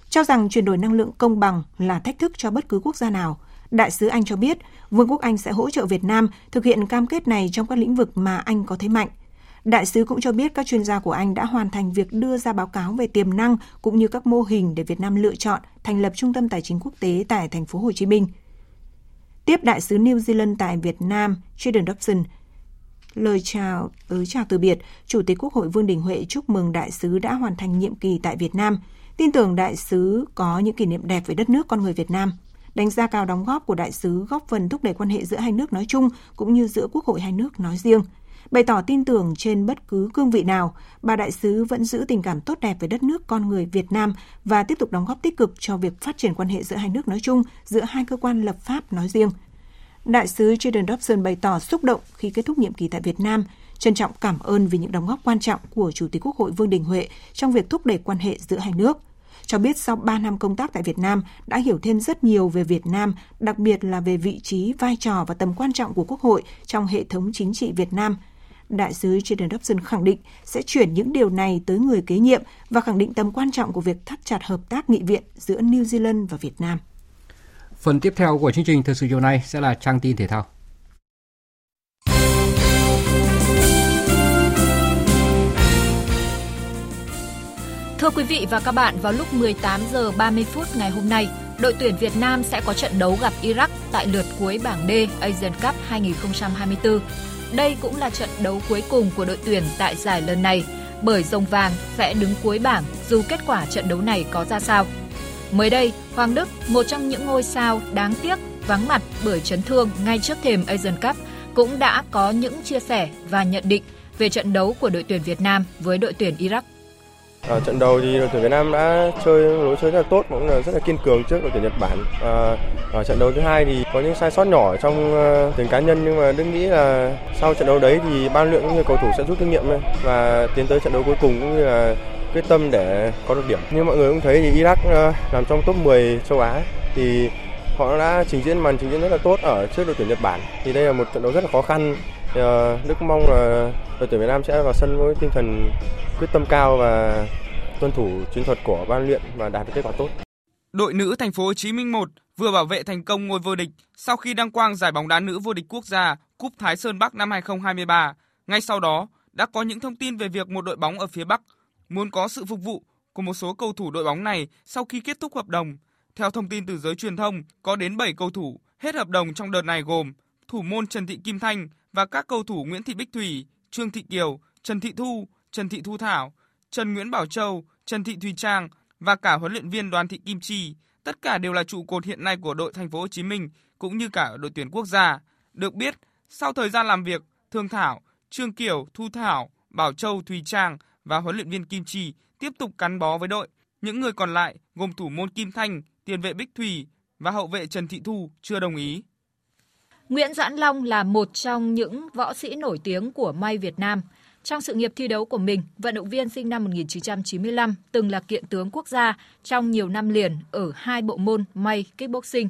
Cho rằng chuyển đổi năng lượng công bằng là thách thức cho bất cứ quốc gia nào, Đại sứ Anh cho biết Vương quốc Anh sẽ hỗ trợ Việt Nam thực hiện cam kết này trong các lĩnh vực mà Anh có thế mạnh – Đại sứ cũng cho biết các chuyên gia của Anh đã hoàn thành việc đưa ra báo cáo về tiềm năng cũng như các mô hình để Việt Nam lựa chọn thành lập trung tâm tài chính quốc tế tại thành phố Hồ Chí Minh. Tiếp đại sứ New Zealand tại Việt Nam, Jordan Dobson, lời chào ới chào từ biệt, Chủ tịch Quốc hội Vương Đình Huệ chúc mừng đại sứ đã hoàn thành nhiệm kỳ tại Việt Nam, tin tưởng đại sứ có những kỷ niệm đẹp về đất nước con người Việt Nam đánh giá cao đóng góp của đại sứ góp phần thúc đẩy quan hệ giữa hai nước nói chung cũng như giữa quốc hội hai nước nói riêng. Bày tỏ tin tưởng trên bất cứ cương vị nào, bà đại sứ vẫn giữ tình cảm tốt đẹp với đất nước con người Việt Nam và tiếp tục đóng góp tích cực cho việc phát triển quan hệ giữa hai nước nói chung, giữa hai cơ quan lập pháp nói riêng. Đại sứ Jordan Dobson bày tỏ xúc động khi kết thúc nhiệm kỳ tại Việt Nam, trân trọng cảm ơn vì những đóng góp quan trọng của Chủ tịch Quốc hội Vương Đình Huệ trong việc thúc đẩy quan hệ giữa hai nước – cho biết sau 3 năm công tác tại Việt Nam đã hiểu thêm rất nhiều về Việt Nam, đặc biệt là về vị trí, vai trò và tầm quan trọng của Quốc hội trong hệ thống chính trị Việt Nam. Đại sứ Jordan Dobson khẳng định sẽ chuyển những điều này tới người kế nhiệm và khẳng định tầm quan trọng của việc thắt chặt hợp tác nghị viện giữa New Zealand và Việt Nam. Phần tiếp theo của chương trình thời sự chiều nay sẽ là trang tin thể thao. Thưa quý vị và các bạn, vào lúc 18 giờ 30 phút ngày hôm nay, đội tuyển Việt Nam sẽ có trận đấu gặp Iraq tại lượt cuối bảng D Asian Cup 2024. Đây cũng là trận đấu cuối cùng của đội tuyển tại giải lần này, bởi rồng vàng sẽ đứng cuối bảng dù kết quả trận đấu này có ra sao. Mới đây, Hoàng Đức, một trong những ngôi sao đáng tiếc vắng mặt bởi chấn thương ngay trước thềm Asian Cup, cũng đã có những chia sẻ và nhận định về trận đấu của đội tuyển Việt Nam với đội tuyển Iraq. Ở trận đầu thì đội tuyển Việt Nam đã chơi lối chơi rất là tốt, cũng là rất là kiên cường trước đội tuyển Nhật Bản. À, ở trận đấu thứ hai thì có những sai sót nhỏ trong ờ, uh, từng cá nhân nhưng mà Đức nghĩ là sau trận đấu đấy thì ban luyện cũng như cầu thủ sẽ rút kinh nghiệm và tiến tới trận đấu cuối cùng cũng như là quyết tâm để có được điểm. Như mọi người cũng thấy thì Iraq uh, nằm trong top 10 châu Á thì họ đã trình diễn màn trình diễn rất là tốt ở trước đội tuyển Nhật Bản. Thì đây là một trận đấu rất là khó khăn. Thì, uh, Đức mong là đội tuyển Việt Nam sẽ vào sân với tinh thần quyết tâm cao và tuân thủ chiến thuật của ban luyện và đạt được kết quả tốt. Đội nữ thành phố Hồ Chí Minh 1 vừa bảo vệ thành công ngôi vô địch sau khi đăng quang giải bóng đá nữ vô địch quốc gia Cúp Thái Sơn Bắc năm 2023. Ngay sau đó, đã có những thông tin về việc một đội bóng ở phía Bắc muốn có sự phục vụ của một số cầu thủ đội bóng này sau khi kết thúc hợp đồng. Theo thông tin từ giới truyền thông, có đến 7 cầu thủ hết hợp đồng trong đợt này gồm thủ môn Trần Thị Kim Thanh và các cầu thủ Nguyễn Thị Bích Thủy, Trương Thị Kiều, Trần Thị Thu, Trần Thị Thu Thảo, Trần Nguyễn Bảo Châu, Trần Thị Thùy Trang và cả huấn luyện viên Đoàn Thị Kim Chi, tất cả đều là trụ cột hiện nay của đội Thành phố Hồ Chí Minh cũng như cả đội tuyển quốc gia. Được biết, sau thời gian làm việc, Thương Thảo, Trương Kiều, Thu Thảo, Bảo Châu, Thùy Trang và huấn luyện viên Kim Chi tiếp tục gắn bó với đội. Những người còn lại gồm thủ môn Kim Thanh, tiền vệ Bích Thủy và hậu vệ Trần Thị Thu chưa đồng ý. Nguyễn Doãn Long là một trong những võ sĩ nổi tiếng của May Việt Nam. Trong sự nghiệp thi đấu của mình, vận động viên sinh năm 1995 từng là kiện tướng quốc gia trong nhiều năm liền ở hai bộ môn may kickboxing.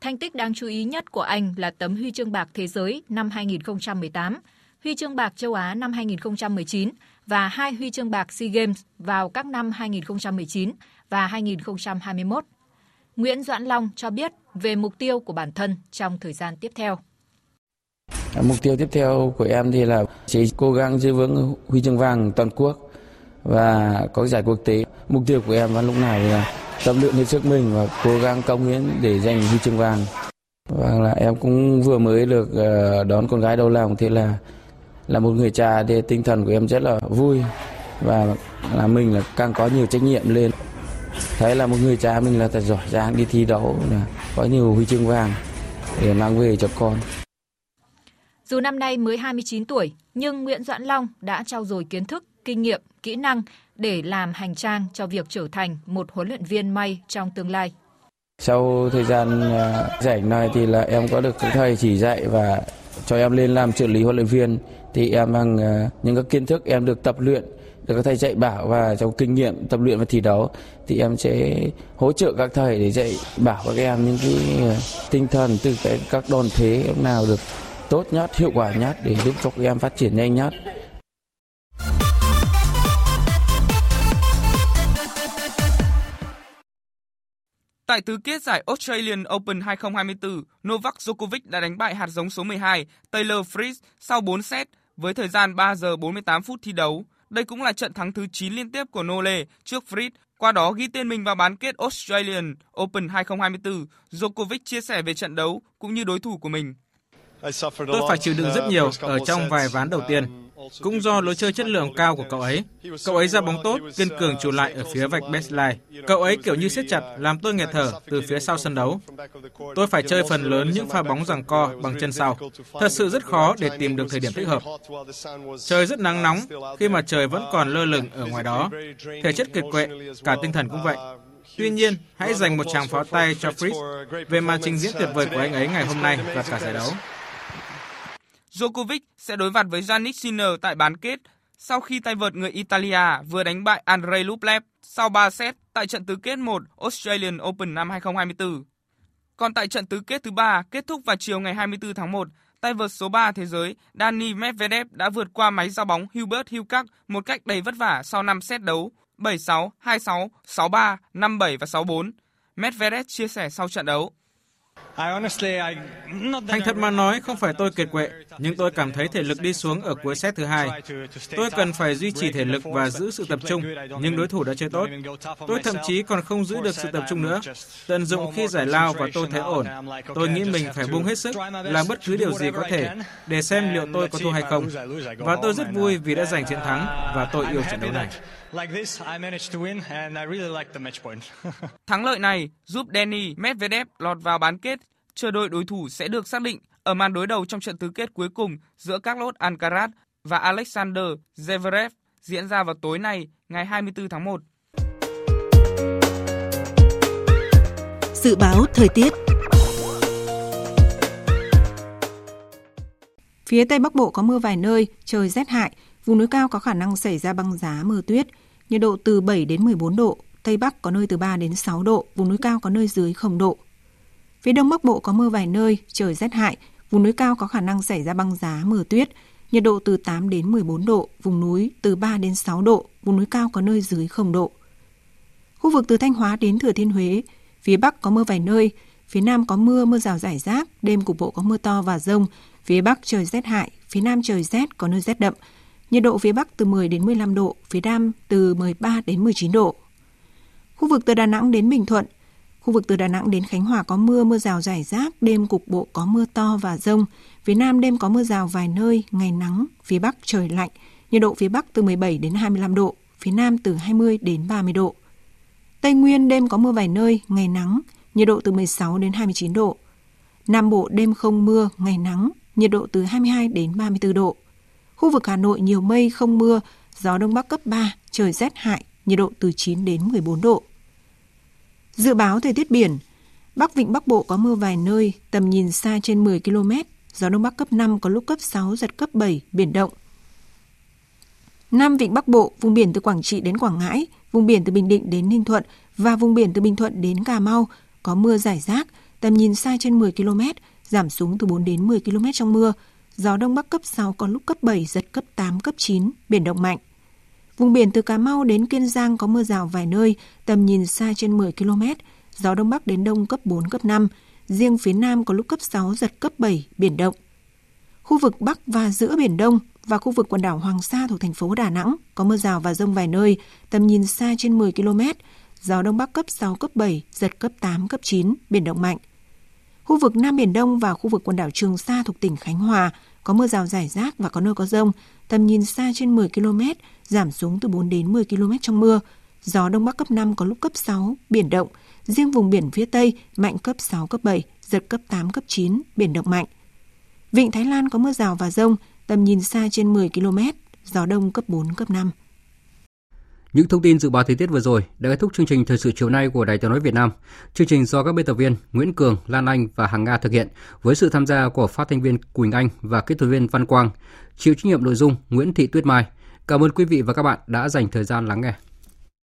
Thành tích đáng chú ý nhất của anh là tấm huy chương bạc thế giới năm 2018, huy chương bạc châu Á năm 2019 và hai huy chương bạc SEA Games vào các năm 2019 và 2021. Nguyễn Doãn Long cho biết về mục tiêu của bản thân trong thời gian tiếp theo. Mục tiêu tiếp theo của em thì là sẽ cố gắng giữ vững huy chương vàng toàn quốc và có giải quốc tế. Mục tiêu của em vào lúc này là tập luyện hết sức mình và cố gắng công hiến để giành huy chương vàng. Và là em cũng vừa mới được ờ, đón con gái đầu lòng thế là là một người cha thì tinh thần của em rất là vui và là mình là càng có nhiều trách nhiệm lên. Thấy là một người cha mình là thật giỏi giang đi thi đấu có nhiều huy chương vàng để mang về cho con. Dù năm nay mới 29 tuổi, nhưng Nguyễn Doãn Long đã trau dồi kiến thức, kinh nghiệm, kỹ năng để làm hành trang cho việc trở thành một huấn luyện viên may trong tương lai. Sau thời gian à, rảnh này thì là em có được thầy chỉ dạy và cho em lên làm trợ lý huấn luyện viên thì em bằng à, những các kiến thức em được tập luyện được các thầy dạy bảo và trong kinh nghiệm tập luyện và thi đấu thì em sẽ hỗ trợ các thầy để dạy bảo các em những cái ờ, tinh thần từ cái các đòn thế nào được tốt nhất, hiệu quả nhất để giúp cho các em phát triển nhanh nhất. Tại tứ kết giải Australian Open 2024, Novak Djokovic đã đánh bại hạt giống số 12 Taylor Fritz sau 4 set với thời gian 3 giờ 48 phút thi đấu. Đây cũng là trận thắng thứ 9 liên tiếp của Nole trước Fritz, qua đó ghi tên mình vào bán kết Australian Open 2024. Djokovic chia sẻ về trận đấu cũng như đối thủ của mình. Tôi phải chịu đựng rất nhiều ở trong vài ván đầu tiên cũng do lối chơi chất lượng cao của cậu ấy. Cậu ấy ra bóng tốt, kiên cường trụ lại ở phía vạch baseline. Cậu ấy kiểu như siết chặt, làm tôi nghẹt thở từ phía sau sân đấu. Tôi phải chơi phần lớn những pha bóng giằng co bằng chân sau. Thật sự rất khó để tìm được thời điểm thích hợp. Trời rất nắng nóng khi mà trời vẫn còn lơ lửng ở ngoài đó. Thể chất kiệt quệ, cả tinh thần cũng vậy. Tuy nhiên, hãy dành một tràng pháo tay cho Fritz về màn trình diễn tuyệt vời của anh ấy ngày hôm nay và cả giải đấu. Djokovic sẽ đối mặt với Janik Sinner tại bán kết sau khi tay vợt người Italia vừa đánh bại Andrei Rublev sau 3 set tại trận tứ kết 1 Australian Open năm 2024. Còn tại trận tứ kết thứ ba kết thúc vào chiều ngày 24 tháng 1, tay vợt số 3 thế giới Dani Medvedev đã vượt qua máy giao bóng Hubert Hurkacz một cách đầy vất vả sau 5 set đấu 7-6, 2-6, 6-3, 5-7 và 6-4. Medvedev chia sẻ sau trận đấu. Thành thật mà nói, không phải tôi kiệt quệ, nhưng tôi cảm thấy thể lực đi xuống ở cuối set thứ hai. Tôi cần phải duy trì thể lực và giữ sự tập trung, nhưng đối thủ đã chơi tốt. Tôi thậm chí còn không giữ được sự tập trung nữa. Tận dụng khi giải lao và tôi thấy ổn. Tôi nghĩ mình phải bung hết sức, làm bất cứ điều gì có thể để xem liệu tôi có thua hay không. Và tôi rất vui vì đã giành chiến thắng và tôi yêu trận đấu này. Thắng lợi này giúp Danny Medvedev lọt vào bán kết, chờ đợi đối thủ sẽ được xác định ở màn đối đầu trong trận tứ kết cuối cùng giữa Carlos Alcaraz và Alexander Zverev diễn ra vào tối nay, ngày 24 tháng 1. Dự báo thời tiết. Phía Tây Bắc Bộ có mưa vài nơi, trời rét hại, vùng núi cao có khả năng xảy ra băng giá mưa tuyết, nhiệt độ từ 7 đến 14 độ, Tây Bắc có nơi từ 3 đến 6 độ, vùng núi cao có nơi dưới 0 độ. Phía Đông Bắc Bộ có mưa vài nơi, trời rét hại, vùng núi cao có khả năng xảy ra băng giá mưa tuyết, nhiệt độ từ 8 đến 14 độ, vùng núi từ 3 đến 6 độ, vùng núi cao có nơi dưới 0 độ. Khu vực từ Thanh Hóa đến Thừa Thiên Huế, phía Bắc có mưa vài nơi, phía Nam có mưa, mưa rào rải rác, đêm cục bộ có mưa to và rông, phía Bắc trời rét hại, phía Nam trời rét, có nơi rét đậm, nhiệt độ phía Bắc từ 10 đến 15 độ, phía Nam từ 13 đến 19 độ. Khu vực từ Đà Nẵng đến Bình Thuận, khu vực từ Đà Nẵng đến Khánh Hòa có mưa, mưa rào rải rác, đêm cục bộ có mưa to và rông. Phía Nam đêm có mưa rào vài nơi, ngày nắng, phía Bắc trời lạnh, nhiệt độ phía Bắc từ 17 đến 25 độ, phía Nam từ 20 đến 30 độ. Tây Nguyên đêm có mưa vài nơi, ngày nắng, nhiệt độ từ 16 đến 29 độ. Nam Bộ đêm không mưa, ngày nắng, nhiệt độ từ 22 đến 34 độ. Khu vực Hà Nội nhiều mây không mưa, gió đông bắc cấp 3, trời rét hại, nhiệt độ từ 9 đến 14 độ. Dự báo thời tiết biển, Bắc Vịnh Bắc Bộ có mưa vài nơi, tầm nhìn xa trên 10 km, gió Đông Bắc cấp 5 có lúc cấp 6, giật cấp 7, biển động. Nam Vịnh Bắc Bộ, vùng biển từ Quảng Trị đến Quảng Ngãi, vùng biển từ Bình Định đến Ninh Thuận và vùng biển từ Bình Thuận đến Cà Mau có mưa rải rác, tầm nhìn xa trên 10 km, giảm xuống từ 4 đến 10 km trong mưa, gió Đông Bắc cấp 6 có lúc cấp 7, giật cấp 8, cấp 9, biển động mạnh. Vùng biển từ Cà Mau đến Kiên Giang có mưa rào vài nơi, tầm nhìn xa trên 10 km, gió Đông Bắc đến Đông cấp 4, cấp 5. Riêng phía Nam có lúc cấp 6, giật cấp 7, biển động. Khu vực Bắc và giữa Biển Đông và khu vực quần đảo Hoàng Sa thuộc thành phố Đà Nẵng có mưa rào và rông vài nơi, tầm nhìn xa trên 10 km, gió Đông Bắc cấp 6, cấp 7, giật cấp 8, cấp 9, biển động mạnh. Khu vực Nam Biển Đông và khu vực quần đảo Trường Sa thuộc tỉnh Khánh Hòa có mưa rào rải rác và có nơi có rông, tầm nhìn xa trên 10 km, giảm xuống từ 4 đến 10 km trong mưa. Gió Đông Bắc cấp 5 có lúc cấp 6, biển động. Riêng vùng biển phía Tây mạnh cấp 6, cấp 7, giật cấp 8, cấp 9, biển động mạnh. Vịnh Thái Lan có mưa rào và rông, tầm nhìn xa trên 10 km, gió đông cấp 4, cấp 5. Những thông tin dự báo thời tiết vừa rồi đã kết thúc chương trình thời sự chiều nay của Đài Tiếng nói Việt Nam. Chương trình do các biên tập viên Nguyễn Cường, Lan Anh và Hằng Nga thực hiện với sự tham gia của phát thanh viên Quỳnh Anh và kỹ thuật viên Văn Quang. Chịu trách nhiệm nội dung Nguyễn Thị Tuyết Mai. Cảm ơn quý vị và các bạn đã dành thời gian lắng nghe.